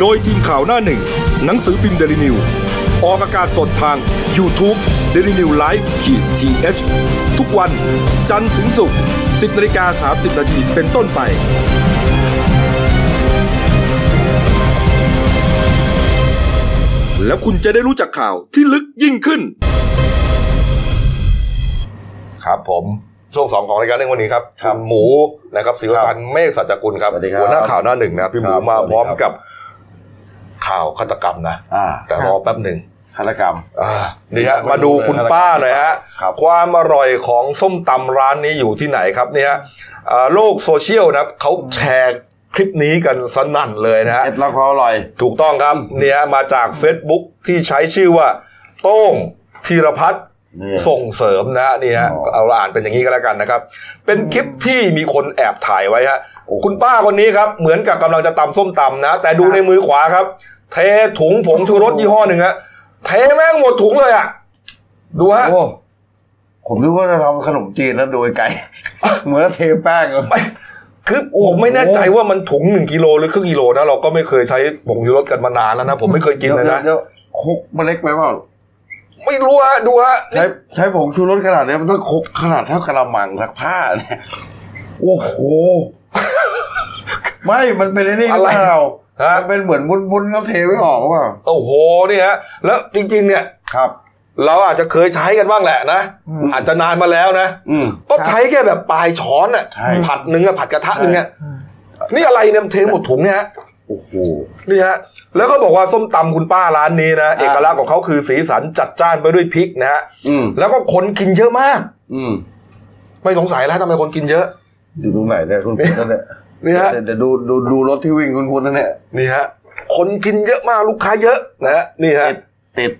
A: โดยทีมข่าวหน้าหนึ่ง หนังสือพิมพ์เดลิวิวออกอากาศสดทาง YouTube d e l i n e w l i v e ขีดทีทุกวันจันทร์ถึงศุกร์
D: 10นาฬิกา30นาทีเป็นต้นไป แล้วคุณจะได้รู้จักข่าวที่ลึกยิ่งขึ้น
A: ครับผมช่วงสองของรายการในวันนี้ครับ
E: ครับ
A: ณหมูนะครับศิวสันต์เมฆสัจจกุลครับ
E: สวัสดีครับ
A: หัวหน้าข่าวหน้าหนึ่งนะพี่หมู
E: ครับ
A: มา
E: สวัสดี
A: พร้อม
E: ครับ
A: กับ ข่าวฆาตกรรมนะ
E: อ่า
A: แต่รอแป๊บหนึ่ง
E: ฆาตกรรม
A: อ่านี่ฮะ
E: ไม่
A: มาดู
E: รู้เลย
A: คุณ
E: ฆาตกรรม
A: ป้าหน่อยฮะ
E: ครับ
A: ความอร่อยของส้มตำร้านนี้อยู่ที่ไหนครับเนี่ยอ่าโลกโซเชียลนะครับเขาแชร์คลิปนี้กันสนั่นเลยนะฮะ
E: เอ็ดลักความอร่อย
A: ถูกต้องครับเนี่ยมาจาก Facebook ที่ใช้ชื่อว่า โต้งธีรพัฒน์
E: นี่
A: ส่งเสริมนะฮะนี่ฮะ
E: อ๋อ
A: เอาละอ่านเป็นอย่างนี้ก็แล้วกันนะครับ เป็นคลิปที่มีคนแอบถ่ายไว้ฮะคุณป้าคนนี้ครับ เหมือนกับกำลังจะตำส้มตำนะ แต่ดูในมือขวาครับ เทถุงผงชูรสยี่ห้อหนึ่งฮะเทแม่งหมดถุงเลยอะ ดูฮะ
E: โอ้ผมนึกว่าจะทำขนมจีนแล้วโดยไก่เหมือนเทแป้งเลย
A: ไม่คือ
E: โอ้
A: ผม
E: โห
A: ไม่แน่ใจว่ามันถุงหนึ่งกิโลหรือครึ่งกิโลนะเราก็ไม่เคยใช้ผงชูรสกันมานานแล้วนะผมไม่เคยกินเลยนะ
E: ดี๋วดี๋วคกมันเล็กไปเปล่า
A: ไม่รู้ฮะดูฮะ
E: ใช้ใช้ผงชูรสขนาดเนี้ยมันต้องคกขนาดเท่ากระมังซักผ้าเนี่ยโอ้โห ไม่มันเป็นไอ้นี่หรือเปล่า
A: ฮะ
E: มันเป็นเหมือนวุ้นๆแล้วเทไม่ออกหรือเปล่า
A: โอ้โหนี่ฮะแล้วจริง ๆ เนี่ย
E: ครับ
A: เราอาจจะเคยใช้กันบ้างแหละนะ อาจจะนานมาแล้วนะ
E: อืม
A: ก็ใช้แค่แบบปลายช้อนอะ
E: ใช่
A: ผัดหนึ่งอะผัดกระทะหนึ่งอะนี่อะไรเนี่ยมันเทหมดถุงเนี่ยฮะ
E: โอ้โห
A: นี่ฮะแล้วก็บอกว่าส้มตำคุณป้าร้านนี้นะเอกลักษณ์ของเขาคือสีสันจัดจ้านไปด้วยพริกนะฮะ
E: อืม
A: แล้วก็คนกินเยอะมาก
E: อืม
A: ไม่สงสัยแล้วทำไมคนกินเยอะ
E: อยู่ตรงไหนเนี่ยคุณคุณนั่นเนี่ย
A: นี่ฮะ
E: เดี๋ยวเดี๋ยวดูดูดูรถที่วิ่งคุณคุณนั่นเนี่ย
A: นี่ฮะคนกินเยอะมากลูกค้าเยอะนะฮะนี่ฮะ
E: ติดติด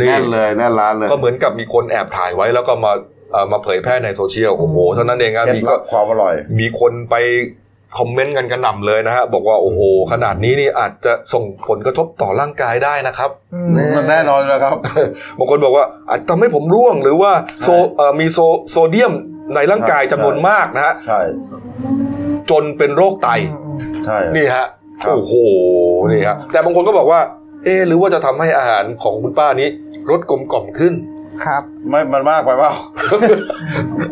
A: นี่
E: แน่นเลยแน่นร้านเลย
A: ก็เหมือนกับมีคนแอบถ่ายไว้แล้วก็มาเอ่อมาเผยแพร่ในโซเชียลโอ้โหเท่านั้นเองครับ
E: เคล็ด
A: มี
E: ลั
A: ก็
E: บความอร่อย
A: มีคนไปคอมเมนต์กันกระหน่ำเลยนะฮะบอกว่าโอ้โห ขนาดนี้นี่อาจจะส่งผลกระทบต่อร่างกายได้นะครับ
C: อืม
E: มันแน่นอนอยู่แล้วครับ
A: บางคนบอกว่าอาจจะทำให้ผมร่วงหรือว่าโซเอ่อมีโซโซเดียมในร่างกาย
E: ใช่
A: จำนวนมากนะฮะ
E: ใช่
A: จนเป็นโรคไต
E: ใช่
A: นี่ฮะ
E: ครับ
A: โอ้โหนี่ฮะแต่บางคนก็บอกว่า เอ๊ะหรือว่าจะทำให้อาหารของคุณป้านี้รสกลมกล่อมขึ้น
C: ครับ
E: ไม่มันมากไปเปล่า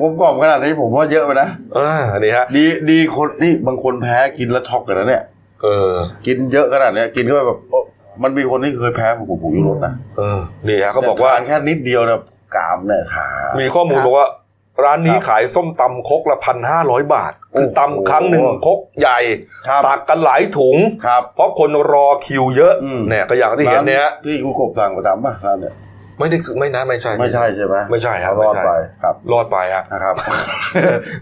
E: ผมกล่อมขนาดนี้ผมว่าเยอะไปนะ
A: อ่านี่ฮะ
E: ดีดีคนนี่บางคนแพ้กินแล้วช็อกกันนะเนี่ย
A: เออ
E: กินเยอะขนาดเนี้ยกินเข้าไปแบบโอ๊ะมันมีคนที่เคยแพ้ผมผมยูรสนะ
A: เออนี่ฮะเขาบอกว่า
E: ทนแค่นิดเดียวนะกรามเนี่ยขา
A: มีข้อมูล
C: ครับ
A: บอกว่า ร้านนี้
E: ครับ
A: ขายส้มตำครกละพันห้าร้อยบาท คือ
E: โอ้โห
A: ตำครั้งหนึ่งครกใหญ่
E: ครับ
A: ตักกันหลายถุง
E: ครับ
A: เพราะคนรอคิวเยอะ
E: อืม
A: เนี่ยก็อย่างที่เห็นเนี่ยฮะ
E: ที่คุณกบสั่งประจำป่ะร้านเนี่ย
A: ไม่ได้คือไม่นะไม่ใช่
E: ไม่ใช่ใช่ไหม
A: ไม่ใช่ครับ
E: รอด
A: ไม่ใช่
E: ไปครับ
A: รอดไปฮะ
E: นะครับ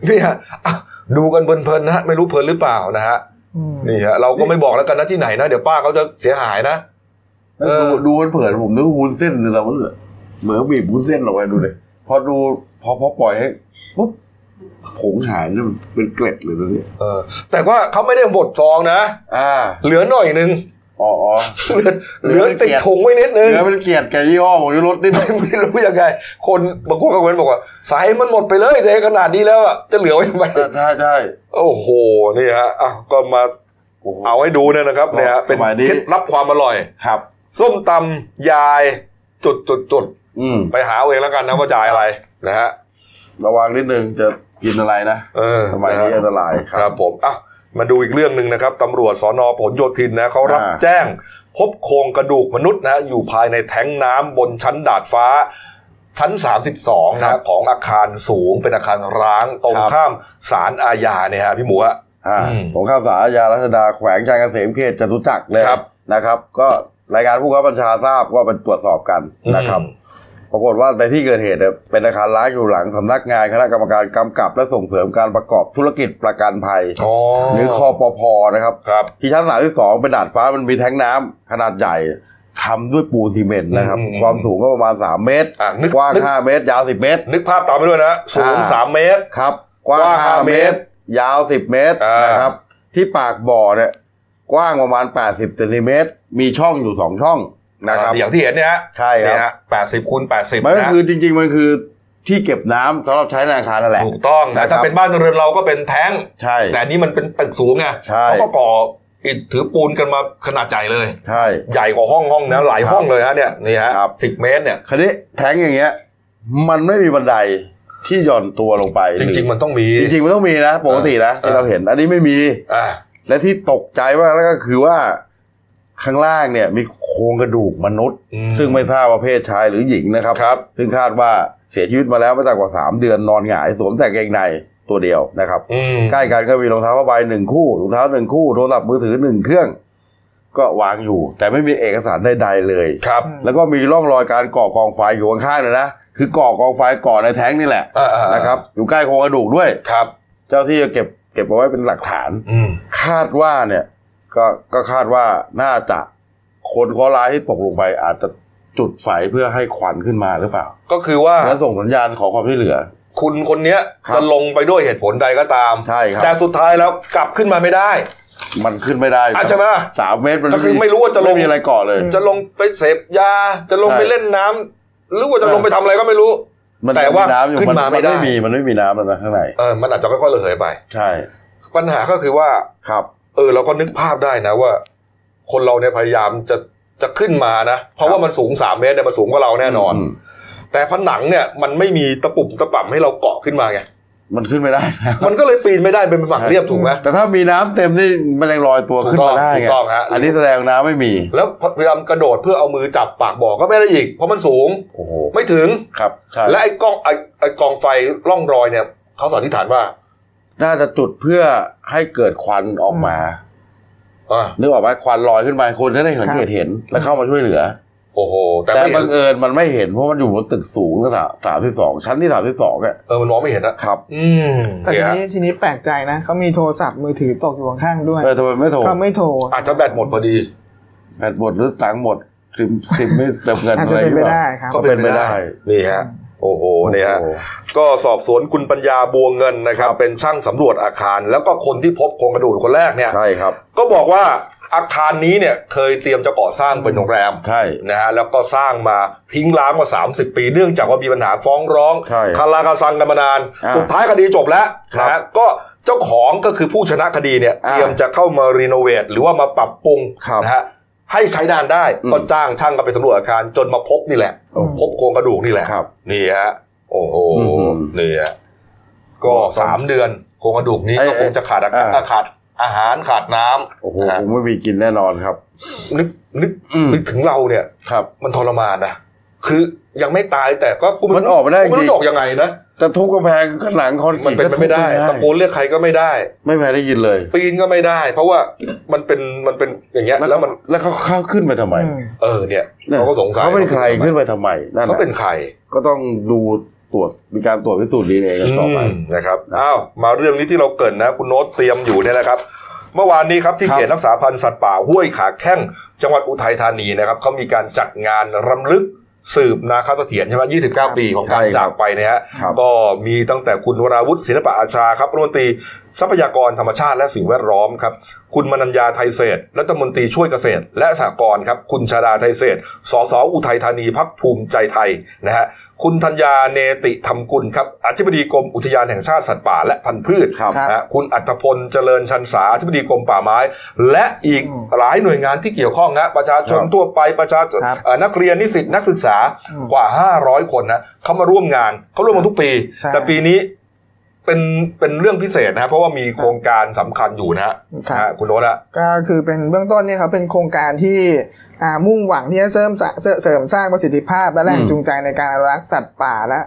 A: เนี่ยอะดูกันเพลินๆนะฮะไม่รู้เพลินหรือเปล่านะฮะ
C: อืม
A: นี่ฮะเราก็ไม่บอกแล้วกันนะที่ไหนนะเดี๋ยวป้าเขาจะเสียหายนะเออ
E: ดูดูมันเผินผมนึกว่าวุ้นเส้นเลยเราเหมือนบีบวุ้นเส้นลงไปดูเลยพอดูพ อพอปล่อยให้ปุ๊บผงหายนี่มันเป็นเกล็ดเลยนะเนี่ย
A: เออ แต่ว่าเขาไม่ได้บดซองนะ
E: อ่า
A: เหลือหน่อยนึง
E: อ๋ออ๋อ
A: เหลือเหลือติดถุงไว้นิดนึง
E: เหลือเป็นเกียรติแกยี่ห้อของยุรสนิดนึง
A: ไม่รู้ยังไง คนบางคนก็เว้นบอกว่าสายมันหมดไปเลยเทขนาดนี้แล้วอะจะเหลือไว้ทำไม
E: ใช่ใช่
A: โอ้โหนี่ฮะอะก็มา
E: โอ้โห
A: เอาให้ดูเนี่ยนะครับเนี่ยฮะเป็น
E: สมัยนี้
A: เคล็ดลับความอร่อย
E: ครับ
A: ส้มตำยายจุดจุดจุด
E: อืม
A: ไปหาเอาเองแล้วกันนะว่าจ่ายอะไรนะฮะ
E: ระวังนิดนึงจะกินอะไรนะ
A: เออ
E: สมัยนี้ะ
A: ฮะ
E: อันตราย
A: ครับผมอะมาดูอีกเรื่องหนึ่งนะครับตำรวจสอนอผลโยธินนะเขารับ
E: อ่า
A: แจ้ง พบโครงกระดูกมนุษย์นะอยู่ภายในแท้งน้ำบนชั้นดาดฟ้า ชั้น 32นะของอาคารสูงเป็นอาคารร้างตรงข้ามศาลอาญาเนี่ยฮะพี่หมูฮะ
E: อ่า
A: อืม
E: ของข้าวสารอาญารัชดาแขวงชายเกษมเขตจตุจักรเลย
A: ครับ
E: นะครับ ก็รายงานผู้ข้าบัญชาทราบว่าเป็นตรวจสอบกันนะครับป รากฏว่าในที่เกิดเหตุเนี่ยเป็นอาคารร้างอยู่หลังสำนักงานคณะกรรมการกำกับ และส่งเสริมการประกอบธุรกิจประกันภัย
A: อ๋อ
E: หรือคอปพนะครับ
A: ครับ
E: ที่ชั้นสามที่สองเป็นดาดฟ้ามันมีแท้งน้ำขนาดใหญ่ทำด้วยปูนซีเมนต์นะครับ
A: อืม
E: ความสูงก็ประมาณ 3 เมตร
A: อะนึก
E: กว้าง
A: นึก
E: 5เมตร ยาว 10 เมตร
A: นึกภาพตามไปด้วยนะ สูง
E: อ่า
A: สามเมตร
E: ครับ กว้าง
A: กว้าง
E: 5
A: 5
E: เมตร ยาว 10 เมตร
A: อ่าน
E: นะครับ ที่ปากบ่อเนี่ยกว้างประมาณ 80เซนติเมตรมีช่องอยู่ 2 ช่อง นะครับ
A: อย่างที่เห็นเนี่ยฮะ
E: ใช่ครับ
A: เนี่ยฮะแปดสิบคูณแปดสิบ
E: มันก็
A: นะ
E: คือจริง ๆ มันคือที่เก็บน้ำสำหรับใช้ในอาคารนั่นแหละ
A: ถูกต้องนะ
E: นะครับ
A: ถ้าเป็นบ้านเรือนเราก็เป็นแท้ง
E: ใช่
A: แต่อันนี้มันเป็นตึกสูงไง
E: ใช่
A: เขาก็ก่ออิฐถือปูนกันมาขนาดใหญ่เลย
E: ใช่
A: ใหญ่กว่าห้องห้องนะหลาย
E: ครับ
A: ห้องเลยฮะเนี่ยนี่ฮะ
E: ครับ
A: สิบเมตรเนี่ย
E: คราวนี้แท้งอย่างเงี้ย มันไม่มีบันไดที่หย่อนตัวลงไป
A: จริง ๆ มันต้องมี
E: จริง ๆ มันต้องมีนะปกตินะ
A: เออ
E: ที่เราเห็น อันนี้ไม่มี
A: อ่า
E: และที่ตกใจมากแล้วก็คือว่า ข้างล่างเนี่ยมีโครงกระดูกมนุษย์
A: อืม
E: ซึ่งไม่ทราบว่าเพศชายหรือหญิงนะครับ
A: ครับ
E: ซึ่งคาดว่าเสียชีวิตมาแล้วไม่ต่ำกว่าสามเดือนนอนหงายสวมแต่กางเกงในตัวเดียวนะครับ
A: อืม
E: ใกล้กันก็มีรองเท้าผ้าใบหนึ่งคู่รองเท้าหนึ่งคู่โทรศัพท์มือถือหนึ่งเครื่อง ก็วางอยู่ แต่ไม่มีเอกสารใดๆเลย
A: ครับ
E: แล้วก็มีร่องรอยการก่อกองไฟอยู่ข้างๆเลยนะคือก่อกองไฟก่อในแท้งนี่แหละ
A: อ่าๆ
E: นะครับอยู่ใกล้โครงกระดูกด้วย
A: ครับ
E: เจ้าที่ก็เก็บเก็บเอาไว้เป็นหลักฐาน
A: อืม
E: คาดว่าเนี่ย ก็ก็คาดว่าน่าจะคนเคราะห์ร้ายที่ตกลงไป อาจจะจุดไฟเพื่อให้ควันขึ้นมาหรือเปล่า
A: ก็คือว่า
E: แล้วส่งสัญญาณขอความช่วยเหลือ
A: คุณคนเนี้ย
E: ครับ
A: จะลงไปด้วยเหตุผลใดก็ตาม
E: ใช่ครับ
A: แต่สุดท้ายแล้วกลับขึ้นมาไม่ได้
E: มันขึ้นไม่ได้
A: อะใช่ไหม
E: สามเมตรมัน
A: ก็คือไม่รู้ว่าจะลง
E: ไม่มีอะไรก่อเลย
A: จะลงไปเสพยา จะลง
E: ใช่
A: ไปเล่นน้ำหรือว่าจะลงไปทำอะไรก็ไม่รู้
E: มัน
A: แต่ว่า
E: น้ำอยู่
A: ขึ้นมาไม่ได้
E: ไม่มีมันไม่มีน้ำแล้วนะข้างใน
A: เออมันอาจจะค่อยๆระเหยไป
E: ใช่
A: ปัญหาก็คือว่า
E: ครับ
A: เออเราก็นึกภาพได้นะว่า คนเราเนี่ยพยายามจะจะขึ้นมานะ เพราะว่ามันสูงสามเมตรเนี่ยมันสูงกว่าเราแน่นอน
E: อืม
A: แต่ผนังเนี่ยมันไม่มีตะปุ่มตะป่ำให้เราเกาะขึ้นมาไง
E: มันขึ้นไม่ได้นะ
A: มันก็เลยปีนไม่ได้เป็นผนังเรียบถูกไหม
E: แต่ถ้ามีน้ำเต็มนี่มันยังลอยตัวขึ้นมาได้
A: ถู
E: ไง
A: กต้องฮะ
E: อันนี้แสดงน้ำไม่มี
A: แล้วพยายามกระโดดเพื่อเอามือจับปากบ่อก็ไม่ได้อีก เพราะมันสูง
E: โอ้โห
A: ไม่ถึง
E: ครับใช่
A: และไอ้กองไอ้ไอ้กองไฟร่องรอยเนี่ยเขาสันนิษฐานว่า
E: น่าจะจุดเพื่อให้เกิดควันออกมา
A: อ่า
E: นึกออกไหมควันลอยขึ้นมาคนจะได้สังเกตเห็นและเข้ามาช่วยเหลือ
A: โอ้โห แต่
E: แต่
A: ไม่เห็
E: บั
A: น
E: งเอิญมันไม่เห็นเพราะมันอยู่บนตึกสูงระดับสามที่สองชั้นที่สามที่สองเนี่ย
A: เออมันมองไม่เห็นนะครับ อืม
C: แต่
A: เนี่
C: ที
A: ยฮะ
C: นี้ทีนี้แปลกใจนะเขามีโทรศัพท์มือถือตกอยู่ข้างๆด้วย
E: เออทำไมไม่โทร
C: เขาไม่โทร
A: อาจจะแบตหมดพอดี
E: แบตหมดหรือตังค์หมดซิมซิมไม่เติมเงิน
C: อาจ
E: อะ
C: จะ
E: ไร
C: เป็น
E: ห
C: ไป
E: รือเปล่า
C: ได้ครับ
A: ก็เป็นไปได้ นี่ฮะ โอ้โหนี่ฮะ
E: โอ้โห
A: ก็สอบสวนคุณปัญญาบัวเงินนะครับ เป็นช่างสำรวจอาคาร แล้วก็คนที่พบโครงกระดูกคนแรกเนี่ย
E: ใช่ครับ
A: ก็บอกว่าอาคารนี้เนี่ยเคยเตรียมจะก่อสร้างเป็นโรงแรม
E: ใช่
A: นะฮะแล้วก็สร้างมาทิ้งร้างมา 30 ปี เนื่องจากว่ามีปัญหาฟ้องร้อง
E: ใช่
A: คาราคาซังกันมานาน
E: อ่า
A: สุดท้ายคดีจบแล้ว
E: ครับ
A: นะฮะก็เจ้าของก็คือผู้ชนะคดีเนี่ย
E: อ่า
A: เตรียมจะเข้ามารีโนเวทหรือว่ามาปรับปรุง
E: ครับ
A: นะฮะ ให้ใช้งานได้
E: อืม
A: ก็จ้างช่างกันไปสำรวจอาคารจนมาพบนี่แหละ
C: อืม
A: พบโครงกระดูกนี่แหละ
E: ครับ
A: นี่ฮะโอ้โห
E: อืม
A: นี่ฮะก็สามเดือนโครงกระดูกนี้
E: ไอ้
A: ก็คงจะขาดอากาศ
E: อ่า
A: ขาดอาหารขาดน้ำ
E: โอ้โห
A: นะฮะ
E: คงไม่มีกินแน่นอนครับ
A: นึกนึก
E: อืม
A: นึกถึงเราเนี่ย
E: ครับ
A: มันทรมานนะ คือยังไม่ตายแต่ก็กู
E: มันออกไม่ได้
A: ไม่รู้
E: จริง
A: จะออกยังไงนะ
E: แต่ทุบกำแพงข้างหลังคอนก
A: มั
E: รี
A: น
E: ต
A: เป็นไปไม่ได้
E: ก็
A: ตะ
E: ทุบ
A: โกนเรียกใครก็ไม่ได้
E: ไม่แพ้ได้ยินเลย
A: ปีนก็ไม่ได้ เพราะว่ามันเป็นมันเป็นอย่างเงี้ยแล้วมัน
E: แล้วเขาเข้าขึ้นไปทำไม
C: อืม
A: เออเนี่ย
E: นี่ย
A: เขาก็สงสัย
E: เขาเป็นใครขึ้นไปทำไมนั่น
A: เขา
E: น่ะ
A: เป็นใคร
E: ก็ต้องดูตรวจมีการตรวจพิสูจน์ดีเอกันต่อไป
A: อืมนะครับอ้าวมาเรื่องนี้ที่เราเกรินนะ คุณโน้ตเตรียมอยู่เนี่ยนะครับเมื่อวานนี้ครับที่
E: ครับ
A: เขตรักษาพันธุ์สัตว์ป่าห้วยขาแข้งจังหวัดอุทัยธานีนะครับเขามีการจัดงานรำลึก สืบนาคาเสถียรใช่ไหม29ปีของการ
E: ใช่ครับ
A: จากไปเนี่ยฮะ
E: ครับ
A: ก็มีตั้งแต่คุณวราวุฒิศิลปะอาชาครับรัฐมนตรี ทรัพยากรธรรมชาติและสิ่งแวดล้อมครับ คุณมนัญญาไทยเศรษฐ์รัฐมนตรีช่วยเกษตร และสหกรณ์ครับ คุณชาดาไทยเศรษฐ์สสอุทัยธานีพักภูมิใจไทยนะฮะ คุณธัญญาเนติธรรมกุลครับ อธิบดีกรมอุทยานแห่งชาติสัตว์ป่าและพันธุ์พืช
E: ครับ
A: นะฮะคุณอัธพลเจริญชันษาอธิบดีกรมป่าไม้ และอีก
C: อืม
A: หลายหน่วยงานที่เกี่ยวข้องนะประชาชน
E: ครับ
A: ทั่วไปประชาชน
C: ครับ
A: เอ่อนักเรียนนิสิตนักศึกษา
C: อืม
A: กว่า 500 คนนะเขามาร่วมงานเขาร่วมกันทุกปี
C: ใช่
A: แต่ปีนี้ เป็นเป็นเรื่องพิเศษนะครับ เพราะว่ามีโครงการสำคัญอยู่นะฮะ
C: ครับ
A: นะฮะคุณโน้ตอะ
C: ก็คือเป็นเบื้องต้นเนี่ยครับเป็นโครงการที่อ่ามุ่งหวังที่จะเสริมสะเสริมเสริมสร้างประสิทธิภาพ และแรง
E: อืม
C: จูงใจในการอนุรักษ์สัตว์ป่าและ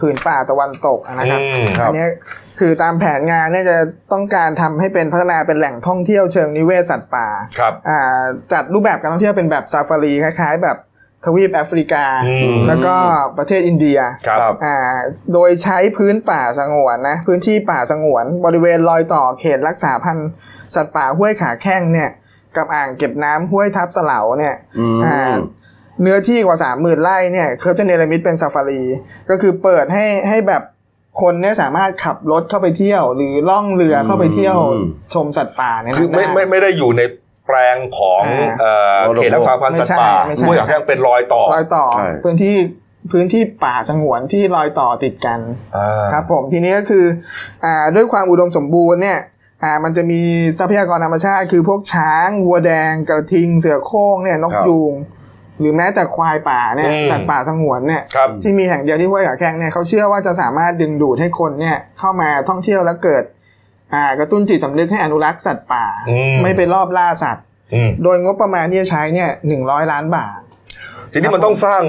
C: ผืนป่าตะวันตกนะครับ
A: อืม
C: อันเนี้ยคือตามแผนงานเนี่ยจะต้องการทำให้เป็นพัฒนาเป็นแหล่งท่องเที่ยวเชิงนิเวศสัตว์ป่า
A: ครับ
C: อ่าจัดรูปแบบการท่องเที่ยวเป็นแบบซาฟารีคล้ายๆ แบบ ทวีปแอฟริกา
A: อืม
C: แล้วก็ประเทศอินเดีย
A: ครับ
E: ครับ
C: อ่าโดยใช้พื้นป่าสงวนนะพื้นที่ป่าสงวน บริเวณรอยต่อเขตรักษาพันธุ์สัตว์ป่าห้วยขาแข้งเนี่ยกับอ่างเก็บน้ำห้วยทับสะเหลาเนี่ย
E: อืม
C: อ่าเนื้อที่กว่าสามหมื่นไร่เนี่ยเขาจะเนรมิตเป็นซาฟารี ก็คือเปิดให้ให้แบบคนเนี่ยสามารถขับรถเข้าไปเที่ยว หรือล่องเรือเข้าไปเที่ยว
E: อืม
C: ชมสัตว์ป่าเนี่ย
A: คือไม่
C: ด้
A: ไม่ไม่ได้อยู่ใน แปลงของ
C: อ่า
A: เอ่อ
E: มรดก
A: เขตรักษาพันธุ์สัตว์ป่า
C: ไม่ใช่
A: ห้วยขาแข้งเป็นรอยต่อ
C: รอยต่อ
E: ใช่
C: พื้นที่พื้นที่ป่าสงวนที่รอยต่อติดกัน
A: อ่า
C: ครับผมทีนี้ก็คืออ่าด้วยความอุดมสมบูรณ์เนี่ยอ่ามันจะมีทรัพยากรธรรมชาติ คือพวกช้างวัวแดง กระทิง เสือโคร่งเนี่ยนก
E: ครับ
C: ยูงหรือแม้แต่ควายป่าเนี่ย
A: อืม
C: สัตว์ป่าสงวนเนี่ย
A: ครับ
C: ที่มีแห่งเดียวที่ห้วยขาแข้งเนี่ยเขาเชื่อว่าจะสามารถดึงดูดให้คนเนี่ยเข้ามาท่องเที่ยวแล้วเกิด อ่ากระตุ้นจิตสำนึกให้อนุรักษ์สัตว์ป่า
A: อืม
C: ไม่ไปรอบล่าสัตว์
A: อืม
C: โดยงบประมาณที่จะใช้เนี่ยหนึ่งร้อยล้านบาท
A: ทีนี้มันต้องสร้าง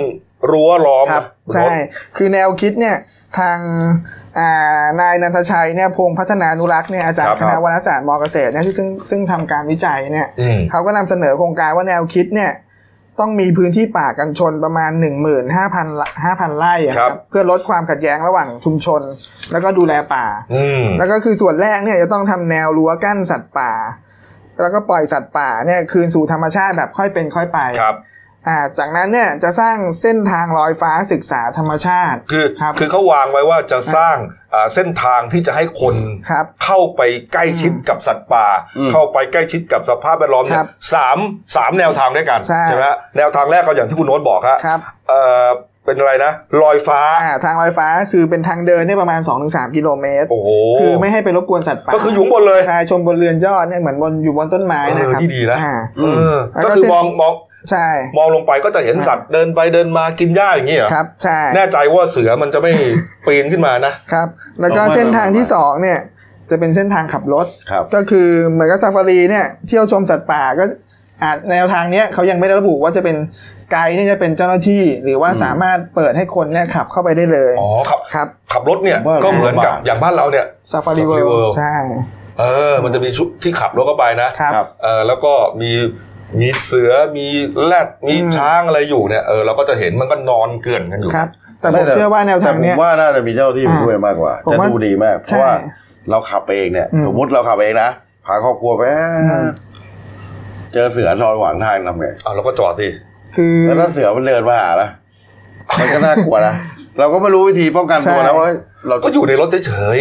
A: รั้วล้อม
C: ครับ
A: นะ
C: ใช่ คือแนวคิดเนี่ยทางอ่านายนันทชัยเนี่ยพงษ์พัฒนานุรักษ์เนี่ยอาจารย์คณะวรรณศาสตร์มอเกษตรเนี่ยที่ซึ่งซึ่งทำการวิจัยเนี่ย
A: อืม
C: เขาก็นำเสนอโครงการว่าแนวคิดเนี่ย ต้องมีพื้นที่ป่ากันชนประมาณ 15,000 5,000ไร่อะครับเพื่อลดความขัดแย้งระหว่างชุมชน แล้วก็ดูแลป่า
A: อืม
C: แล้วก็คือส่วนแรกเนี่ยจะต้องทำแนวรั้วกั้นสัตว์ป่า แล้วก็ปล่อยสัตว์ป่าเนี่ยคืนสู่ธรรมชาติแบบค่อยเป็นค่อยไป
A: ครับ
C: อ่า จากนั้นเนี่ยจะสร้างเส้นทางลอยฟ้าศึกษาธรรมชาติ
A: คือ
C: ครับ
A: คือเขาวางไว้ว่าจะสร้างอ่าเส้นทางที่จะให้คน
C: ครับ
A: เข้าไปใกล้ชิดกับสัตว์ป่า
E: อืม
A: เข้าไปใกล้ชิดกับสภาพแวดล้อมเนี่
C: ครั
A: ย
C: บ
A: สามสามแนวทางด้วยกัน
C: ใช่
A: ไหมฮะแนวทางแรกก็อย่างที่คุณโน้ตบอกฮะ
C: ครับ
A: เอ่อเป็นอะไรนะลอยฟ้า
C: อ่าทางลอยฟ้าคือเป็นทางเดินเนี่ยประมาณ 2-3 กิโลเมตร
A: โอ้โห
C: คือไม่ให้ไปรบกวนสัตว์ป่า
A: ก็คืออยู่ข้างบนเลย
C: ใช่ชมบนเรือนยอดเนี่ยเหมือนบนอยู่บนต้นไม้
A: เอ
C: นะ
A: อ
C: ครับ
A: ที่ดีนะ
C: อ่า
A: เออ
C: แล้ว
A: ก็
C: ก็
A: คือ
C: เส้น
A: มองมอง
C: ใช่
A: มองลงไปก็จะเห็นสัตว์เดินไปเดินมากินหญ้าอย่างนี้เหรอ
C: ครับใช่
A: แน่ใจว่าเสือมันจะไม่ปีนขึ้นมานะ
C: ครับ แล้วก็
E: เอามา
C: เส้นทางที่
E: เอามา
C: สองเนี่ยจะเป็นเส้นทางขับรถ
E: ครับ
C: ก็คือเหมือนกับซาฟารีเนี่ยเที่ยวชมสัตว์ป่าก็อาจแนวทางเนี้ยเขายังไม่ได้ระบุว่าจะเป็นไกด์ที่จะเป็นเจ้าหน้าที่ หรือว่าสามารถเปิดให้คนเนี่ยขับเข้าไปได้เลย
A: อ๋อขับ
C: ครับ
A: ขับรถเนี่ย
E: บ้าน
A: ก็เหมือนกับ
E: บ้าน
A: อย่างบ้านเราเนี่ย
C: ซาฟารี
A: Safari
C: เวิ
A: World
C: ลด์ใช่
A: เออมันจะมีชุดที่ขับรถเข้าไปนะ
C: ครับ
E: ครับ
A: เออแล้วก็มี มีเสือมีแรดมี
C: อืม
A: ช้างอะไรอยู่เนี่ยเออเราก็จะเห็นมันก็นอนเกลื่อนกันอยู่
C: ครับ แต่ผมเชื่อว่าแนวทางเนี้ย
E: แต่ผมว่าน่าจะมีเจ้าหน้าที่ไปด้วยมากกว่า
C: ผม
E: จะ
C: ว่า
E: ดูดีมากเพ
C: ใช่
E: ราะว่าเราขับไปเองเนี่ย
C: อืม
E: สมมุติเราขับเองนะพาครอบครัวไป
C: ม
E: เจอเสือนอนหวางทางทำไง
A: อะเราก็จอดสิ
C: คือ
E: แล้วถ้าเสือมันเดินมาหาล่ะมันก็น่ากลัวนะเราก็ไม่รู้วิธีป้องกันตัว
C: ใช่
E: นะว่าเรา
A: ก็อยู่ในรถเฉย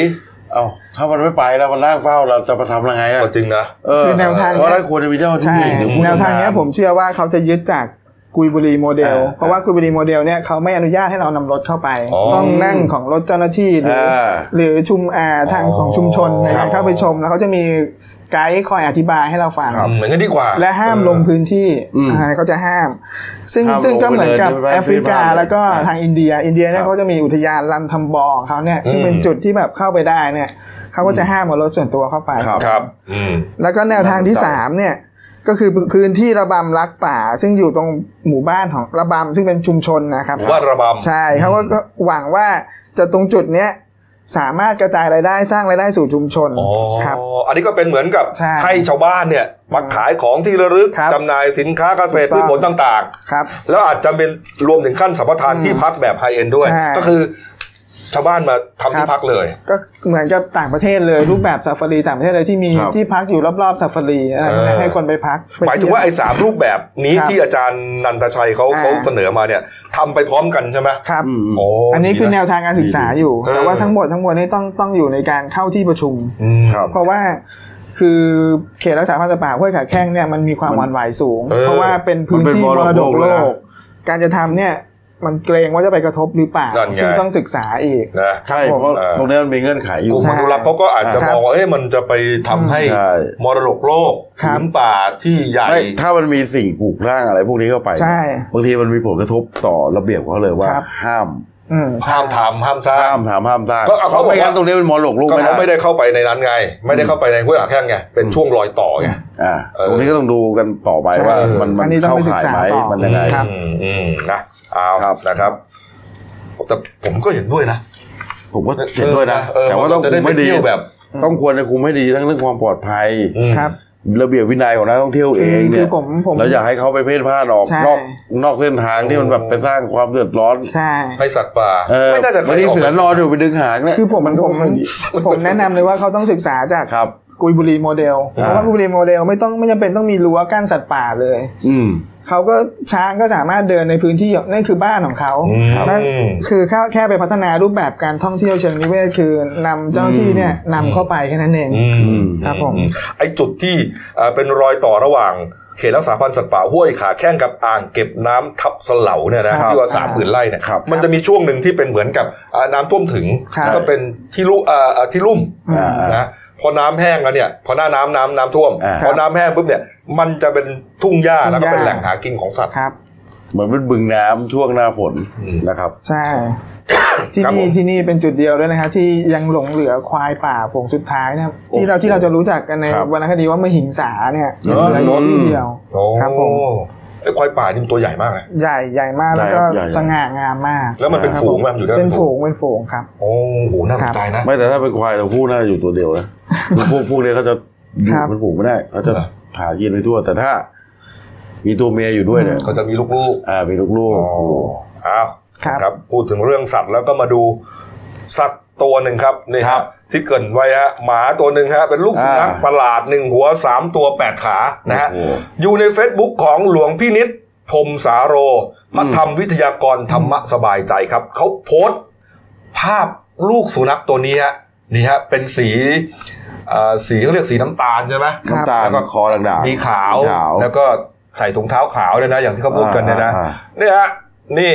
E: เอ้าถ้ามันไม่ไปแล้วมันนั่งเฝ้าเราจะไปทำยังไง
A: ๆ
E: อะ
A: ก็จริงนะ
E: เออ
C: คือแนวทาง
E: เพราะฉะนั้นควรจะมีเจ้าหน้า
C: ใช่
E: ที่หรือผู้
C: แนวทางเนี้ย
E: ชำญ
C: ผมเชื่อว่าเขาจะยึดจากกุยบุรีโมเดล
E: อ่า
C: เพราะว่ากุยบุรีโมเดลเนี่ยเขาไม่อนุญาตให้เรานำรถเข้าไป
A: อ๋อ
C: ต้องนั่งของรถเจ้าหน้าที่หรือ
E: อ่า
C: หรือชุมอ่าทางของชุมชนใน
E: ครั
C: การ
E: บ
C: เข้าไปชมแล้วเขาจะมี ไกด์คอยอธิบายให้เราฟัง
A: อืมเหมือนกันดีกว่า
C: และห้ามลงพื้นที่
E: อืม
C: อ่าเขาจะห้าม ซึ่ง
E: ห้าม
C: ซึ่งก็เหมือนกับ
E: ลงไปเลย
C: แอฟริกา
E: ไม่ให้
C: แล้วก็
E: พื้นบ้านเลย
C: ทางอินเดีย อินเดียเนี่
E: ครั
C: ย
E: บ
C: เขาจะมีอุทยานลันทัมบอของเขาเนี่ยซึ่งเป็น
A: อืม
C: จุดที่แบบเข้าไปได้เนี่ยเขาก็จะห้ามเอารถส่วนตัวเข้าไป
E: ครับ
A: ครับอืม
C: แล้วก็แนวทางที่สามเนี่ยก็คือพื้นที่ระบำรักป่า ซึ่งอยู่ตรงหมู่บ้านของระบำซึ่งเป็นชุมชนนะครับ
A: หมู่บ้านระบำ
C: ใช่เขาก็ก็หวังว่าจะตรงจุดเนี้ย สามารถกระจายรายได้สร้างรายได้สู่ชุมชน
A: อ๋อ
C: ครับ
A: อันนี้ก็เป็นเหมือนกับ
C: ใช่
A: ให้ชาวบ้านเนี่ยมาขายของที่ระลึก
C: ครับ
A: จำหน่ายสินค้าเกษตร
C: ถู
A: พื
C: ก
A: ช
C: ต้อง
A: ผลต่าง
C: ครับ
A: ๆแล้วอาจจะเป็นรวมถึงขั้นสัมปทาน
C: อืม
A: ที่พักแบบไฮเอ็นด้วย
C: ใช่
A: ก็คือ ชาวบ้านมาทำ
C: ครั
A: ที่
C: บ
A: พักเลย
C: ก็เหมือนกับต่างประเทศเลยรูปแบบซาฟารีต่างประเทศเลยที่มี
E: ครับ
C: ที่พักอยู่รอบๆซาฟารีอะไรพวกนี้
A: เออ
C: ให้คนไปพักไป
A: หมายถึงว่าไอ้สามรูปแบบนี้
C: ครับ
A: ที่อาจารย์นันทชัยเขา
C: อ่า
A: เขาเสนอมาเนี่ยทำไปพร้อมกันใช่ไหม
C: ครับ
E: อืมอืม
A: โอ้
C: อันนี้คือ
A: ดีะ
C: แนวทางการศึกษาอยู่
A: เออ
C: แต่ว่าทั้งหมดทั้งมวลนี้ต้องต้องอยู่ในการเข้าที่ประชุม
A: อืม
E: ครับ
C: เพราะว่าคือเขตรักษาพันธุ์สัตว์ป่าห้วยขาแข้งเนี่ยมันมีความหวั่นไหวสูง
A: เออ
C: เพราะว่าเป็นพื้นที่
E: มัน
C: ม
E: เป็นมร
C: ร
E: ด
C: ด
E: ก
C: ก
E: โล
C: โล
E: ก
C: กการจะทำเนี่ย มันเกรงว่าจะไปกระทบหรือเปล่า
A: นั่นไง
C: ซึ่งต้องศึกษาอีก
A: นะ
E: ใช่
C: ครับผม
E: เพราะ
A: เออ
E: ตรงนี้มันมีเงื่อนไขอกยู่
A: ลุ่ม
C: ใช่
A: อนุรักษ์เขาก็อาจจะ
C: ครับ
A: มองว่าเอ๊ะมันจะไปทำให้
E: ใช่
A: มรดกโลก
C: ครับ
A: ผืนป่าที่ใหญ่
E: ไม่ถ้ามันมีสิ่งปลูกสร้างอะไรพวกนี้เข้าไป
C: ใช่
E: บางทีมันมีผลกระทบต่อระเบียบเขาเลยว่า
C: ครับ
E: ห้าม
C: อืม
A: ห้ามทำห้ามสร้าง
E: ห้ามถามห้ามสร้าง
A: ก็เอาเขาบอกว่า
E: ไม่งั้นตรงนี้เป็นมรดกโลก
A: ก็
E: ไม่
A: เขาไม่
E: ได้
A: ได้เข้าไปในนั้นไง ไม่ได้เข้าไปในห้วยขาแข้งไงเป็นช่วงรอยต่อไง
E: อ่า
A: เออ
E: ตรงนี้ก็ต้องดูกันต่อไป
C: ใช่
E: ว่ามันมั
C: อั
E: น
C: นนี้ต้อง
E: เข้า
C: ไปศึก
E: ข่าย
C: ษา
E: ไหม
C: ต่อ
E: มันยังไง
C: ครับ
A: อืมอืมนะ เอา
E: ครับ
A: นะครับแต่ผมก็เห็นด้วยนะ
E: ผมก็เห็นด้วยนะ
A: เออ
E: แต่ว่าต้อง
A: จะ
E: คุ
A: ได้
E: ม
A: ไป
E: ให้ดี
A: เที่ยวแบบ
E: ต้องควรจะคุมให้ดีทั้งเรื่องความปลอดภัย
A: อืม
C: ครับ
E: ระเบียบวินัยของนักท่องเที่ยวเอง
C: คื
E: เนี่
C: อยผมผม
E: เราอยากให้เขาไปเพ่นพ่านออก
C: ใช่
E: นอกนอกเส้นทางที่มันแบบไปสร้างความเดือดร้อน
C: ใช่
A: ให้สัตว์ป่า
E: เออ
A: ไม่น่าจะเค
E: บาง
A: ย
E: ที
A: ออก
E: เสือนอนอยู่ไปดึงหางเนี่ย
C: คือผม
E: มันก็
C: ผม
E: ไม่ดี
C: ผมแนะนำเลยว่าเขาต้องศึกษาจาก
E: ครับ
C: กุยบุรีโมเดลเพราะว่ากุยบุรีโมเดลไม่ต้องไม่จำเป็นต้องมีรั้วกั้นสัตว์ป่าเลย
E: อืม
C: เขาก็ช้างก็สามารถเดินในพื้นที่นั่นคือบ้านของเขา
A: อืม
C: นั่นคือแค่แค่ไปพัฒนารูปแบบการท่องเที่ยวเชิงนิเวศคือนำเจ้าหน้าที่เนี่ยนำเข้าไปแค่นั้นเอง
A: อืม
C: ครับผม
A: ไอ้จุดที่เอ่อเป็นรอยต่อระหว่างเขตรักษาพันธุ์สัตว์ป่าห้วยขาแข้งกับอ่างเก็บน้ำทับเสลาเนี่ยนะครับที่ว่าสามหมื่นไร่เนี่ย
E: ครับ
A: มันจะมีช่วงหนึ่งที่เป็นเหมือนกับอ่าน้ำท่วมถึง
C: ครับ
A: ก็เป็นที่ลุ่เอ่อเอ่อที่ลุ่ม
E: อ่า
A: นะ พอน้ำแห้งแล้วเนี่ยพอหน้าน้ำน้ำน้ำท่วม
E: อ่า
A: พอน้ำแห้งปุ๊บเนี่ย มันจะเป็นทุ่งหญ้าแล้วก็เป็น
C: ทุ่งหญ้า
A: แหล่งหากินของสัตว์
C: ครับ
E: เหมือนเป็นบึงน้ำช่วงหน้าฝน
A: อืม
E: นะครับ
C: ใช่ที่
A: ครับ
C: นี่
A: ผม
C: ที่นี่เป็นจุดเดียวด้วยนะครับที่ยังหลงเหลือควายป่าฝูงสุดท้ายนะครับที่เราที่เราจะรู้จักกันใน
E: ครับ
C: วรรณคดีว่ามหิงสาเนี่ยยังเหลืออยู่ที่เดียว
A: โอ้
C: ครับผม
A: ไอ้ควายป่านี่มันตัวใหญ่มากนะ
C: ใหญ่ใหญ่มากแล้วก็
E: ใหญ่ใหญ่
C: สง่างามมาก
A: แล้วมันเป็น
C: ครับ
A: ฝูง
C: ผ
A: มันอยู่ด้วย
C: เป็นฝูงเป็นฝูงครับ
A: โอ้โหน่าสนใจนะ
E: ไม่แต่ถ้าเป็นควายตัวผู้น่าจะอยู่ตัวเดียวนะ พวกพวกนี้เขาจะอยู่
C: ครับ
E: เป็นฝูงไม่ได้เขาจะ
A: เหรอ
E: หากินไปทั่ว แต่ถ้า มีตัวเมียอยู่ด้วยเนี่ย
A: ก็จะมีลูก
E: อ่ามีลูก
A: ๆ
E: ๆ
A: อ๋ออ้าว
C: ครับ
A: ครับ พูดถึงเรื่องสัตว์แล้วก็มาดูสัตว์ตัวหนึ่งครับนี่
E: ครั
A: ฮะ
E: บ
A: ที่เกรินไว้ฮะหมาตัวหนึ่งฮะเป็นลูกสุนัข
E: อ่า
A: ประหลาดหนึ่งหัวสามตัวแปดขานะฮะ
E: โอ้โห
A: อยู่ใน Facebook ของหลวงพี่นิดพรหมสาโรพระธรรมวิทยากรธรรมะสบายใจครับ เขาโพสต์ภาพลูกสุนัขตัวนี้ฮะนี่ฮะเป็นสีเอ่อ สีเขาเรียกสีน้ำตาลใช่ไหม
C: ครับ
E: น้ำตาล
A: แล้วก็
E: คอด่างๆ
A: มีขาว
E: ขาว
A: แล้วก็ใส่ถุงเท้าขาวเลยนะ อย่างที่เขาพูดกันเนี่ยนะ
E: อ่า
A: เนี่ยฮะนี่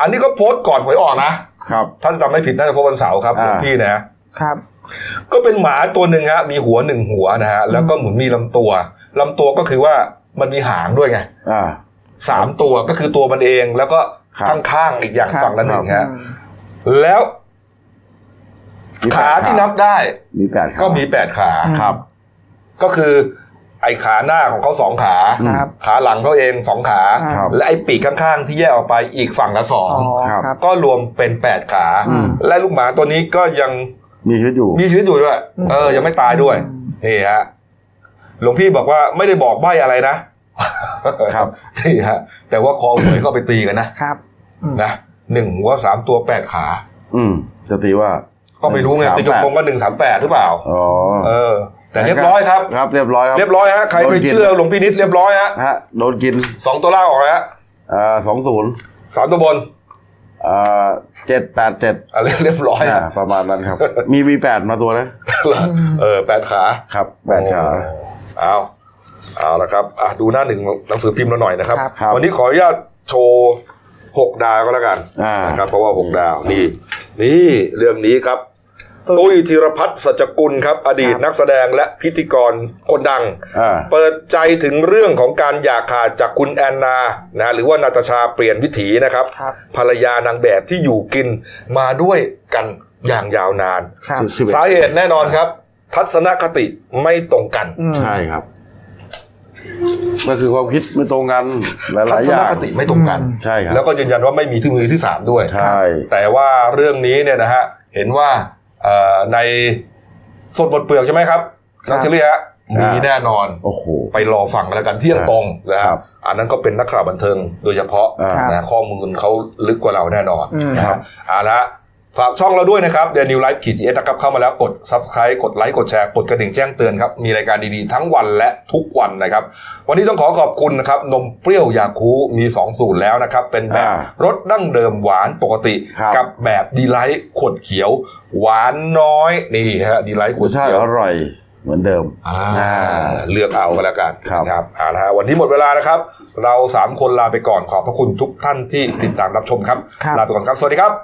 A: อันนี้ก็โพสต์ก่อนหวยออกนะครับถ้าจำไม่ผิดน่าจะโพสต์วันเสาร์ครับหลวง
E: อ่า
A: พี่นะ
C: ครับ
A: ก็เป็นหมาตัวหนึ่งฮะมีหัวหนึ่งหัวนะฮะแล้วก็เหมือนมีลำตัวลำตัวก็คือว่ามันมีหางด้วยไง
E: อ่า
A: สามตัวก็คือตัวมันเองแล้วก็
E: ครับ
A: ข้างๆอีกอย่าง
C: ครับ
A: ฝั่งละหนึ่ง
E: ครั
A: ฮะ
E: บ
A: แล้ว
E: มีแปด
A: ขาที่นับได้
E: มีแปดขา
A: ก็มีแปดขา
E: ครับ
A: ก็คือ ไอ้ขาหน้าของเขาสองขา
C: ครับ
A: ขาหลังเขาเองสองขา
C: ครับ
A: และไอ้ปีกข้างๆ ที่แยกออกไปอีกฝั่งละสอง
C: อ๋อ
E: ครับ
C: ครับ
A: ก็รวมเป็นแปดขา
C: อืม
A: และลูกหมาตัวนี้ก็ยัง
E: มีชีวิตอยู่
A: มีชีวิตอยู่ด้วย
C: อืม
A: เออ ยังไม่ตายด้วย
C: อืม
A: นี่ฮะหลวงพี่บอกว่าไม่ได้บอกใบ้อะไรนะ
E: ครับ
A: นี่ฮะแต่ว่าคอหวยก็ไปตีกันนะครับ
C: อืม
A: นะหนึ่งหัวสามตัวแปดขา
E: อืมจะตีว่า
A: ก็ไม่รู้ไง
E: สาม
A: ตี
E: แปด
A: กลมๆก็หนึ่งสามแปดหรือเปล่า
E: อ๋อ
A: เออ แต่เรียบร้อยครับ
E: ครับ เรียบร้อยครับ
A: เรียบร้อยฮะใครไป
E: โดนกิน
A: เชื่อหลวงพี่นิดเรียบร้อยฮะ
E: ฮะโดนกิน
A: สองตัวล่างออกแล้วฮะ
E: อ่าสองศูนย์
A: สามตัวบน
E: อ่าเจ็ดแปดเจ็ด
A: อะไรเรียบร้อย
E: อ่า
A: ฮะ
E: ประมาณนั้นครับ มีวีแปดมาตัวนะ
A: เออแปดขา
E: ครับแปดขา
A: โอ้เอาเอาละครับอะดูหน้าหนึ่งหนังสือพิมพ์เราหน่อยนะครับ
C: ครับ
E: ครับ
A: วันนี้ขออนุญาตโชว์หกดาวก็แล้วกัน
E: อ่า
A: นะครับเพราะว่าหกดาวนี่ นี่เรื่องนี้ครับ ตุ้ยธีรพัฒน์สัจกุลครับ อดีต
C: ครับ
A: นักแสดงและพิธีกรคนดัง
E: อ่า
A: เปิดใจถึงเรื่องของการอยากขาดจากคุณแอนนานะหรือว่านาตาชาเปลี่ยนวิถีนะครับ
C: ครับ
A: ภรรยานางแบบที่อยู่กินมาด้วยกันอย่างยาวนาน
C: ครับ
E: สิบเอ็ด
A: สาเหตุแน่นอนครับ ทัศนคติไม่ตรงกัน
C: อืม
E: ใช่ครับก็คือความคิดไม่ตรงกันห
A: ทั
E: ลายๆ
A: ศ
E: อนย่าง
A: คติไม่ตรงกัน
E: ใช่ครับ
A: แล้วก็ยืนยันว่าไม่มีที่มือที่สามด้วย
E: ใช่
A: แต่ว่าเรื่องนี้เนี่ยนะฮะเห็นว่าเอ่อ ในสดบทเปลือกใช่ไหมครับ
C: ครับ
A: นักเฉลี่ยมีแน่นอน
E: โอ้โห
A: ไปรอฟังกันแล้วกันเที่ยงตรงนะค
E: ครั
A: รับบอันนั้นก็เป็นนักข่าวบันเทิงโดยเฉพาะ
E: อ่า
A: นะข้อมูลเขาลึกกว่าเราแน่นอน
C: อืม
A: นะครับเอาละ ฝากช่องเราด้วยนะครับเดนิวไลฟ์ขีดจีเอสนะครับเข้ามาแล้วกด subscribe กดไลค์กดแชร์กดกระดิ่งแจ้งเตือนครับ มีรายการดีๆ ทั้งวันและทุกวันนะครับ วันนี้ต้องขอขอบคุณนะครับ นมเปรี้ยวยาคูมี 2 สูตรแล้วนะครับ เป็นแบบ
E: อ่าร
A: สดั้งเดิมหวานปกติ
E: ครับ
A: กับแบบดีไลท์ขวดเขียว หวานน้อยนี่ฮะดีไลท์ข
E: ร
A: ว
E: ส
A: ด
E: ชาติ
A: เขียว
E: อร่อยเหมือนเดิม
A: อ่า
E: อ่า
A: เลือกเอาก็แล้วกัน
E: ครับ
A: ครับเอาละฮะวันนี้หมดเวลานะครับ เราสามคนลาไปก่อนขอบพระคุณทุกท่านที่ติดตามรับชมครับ
C: ครับ
A: ลาไปก่อนครับ สวัสดีครับ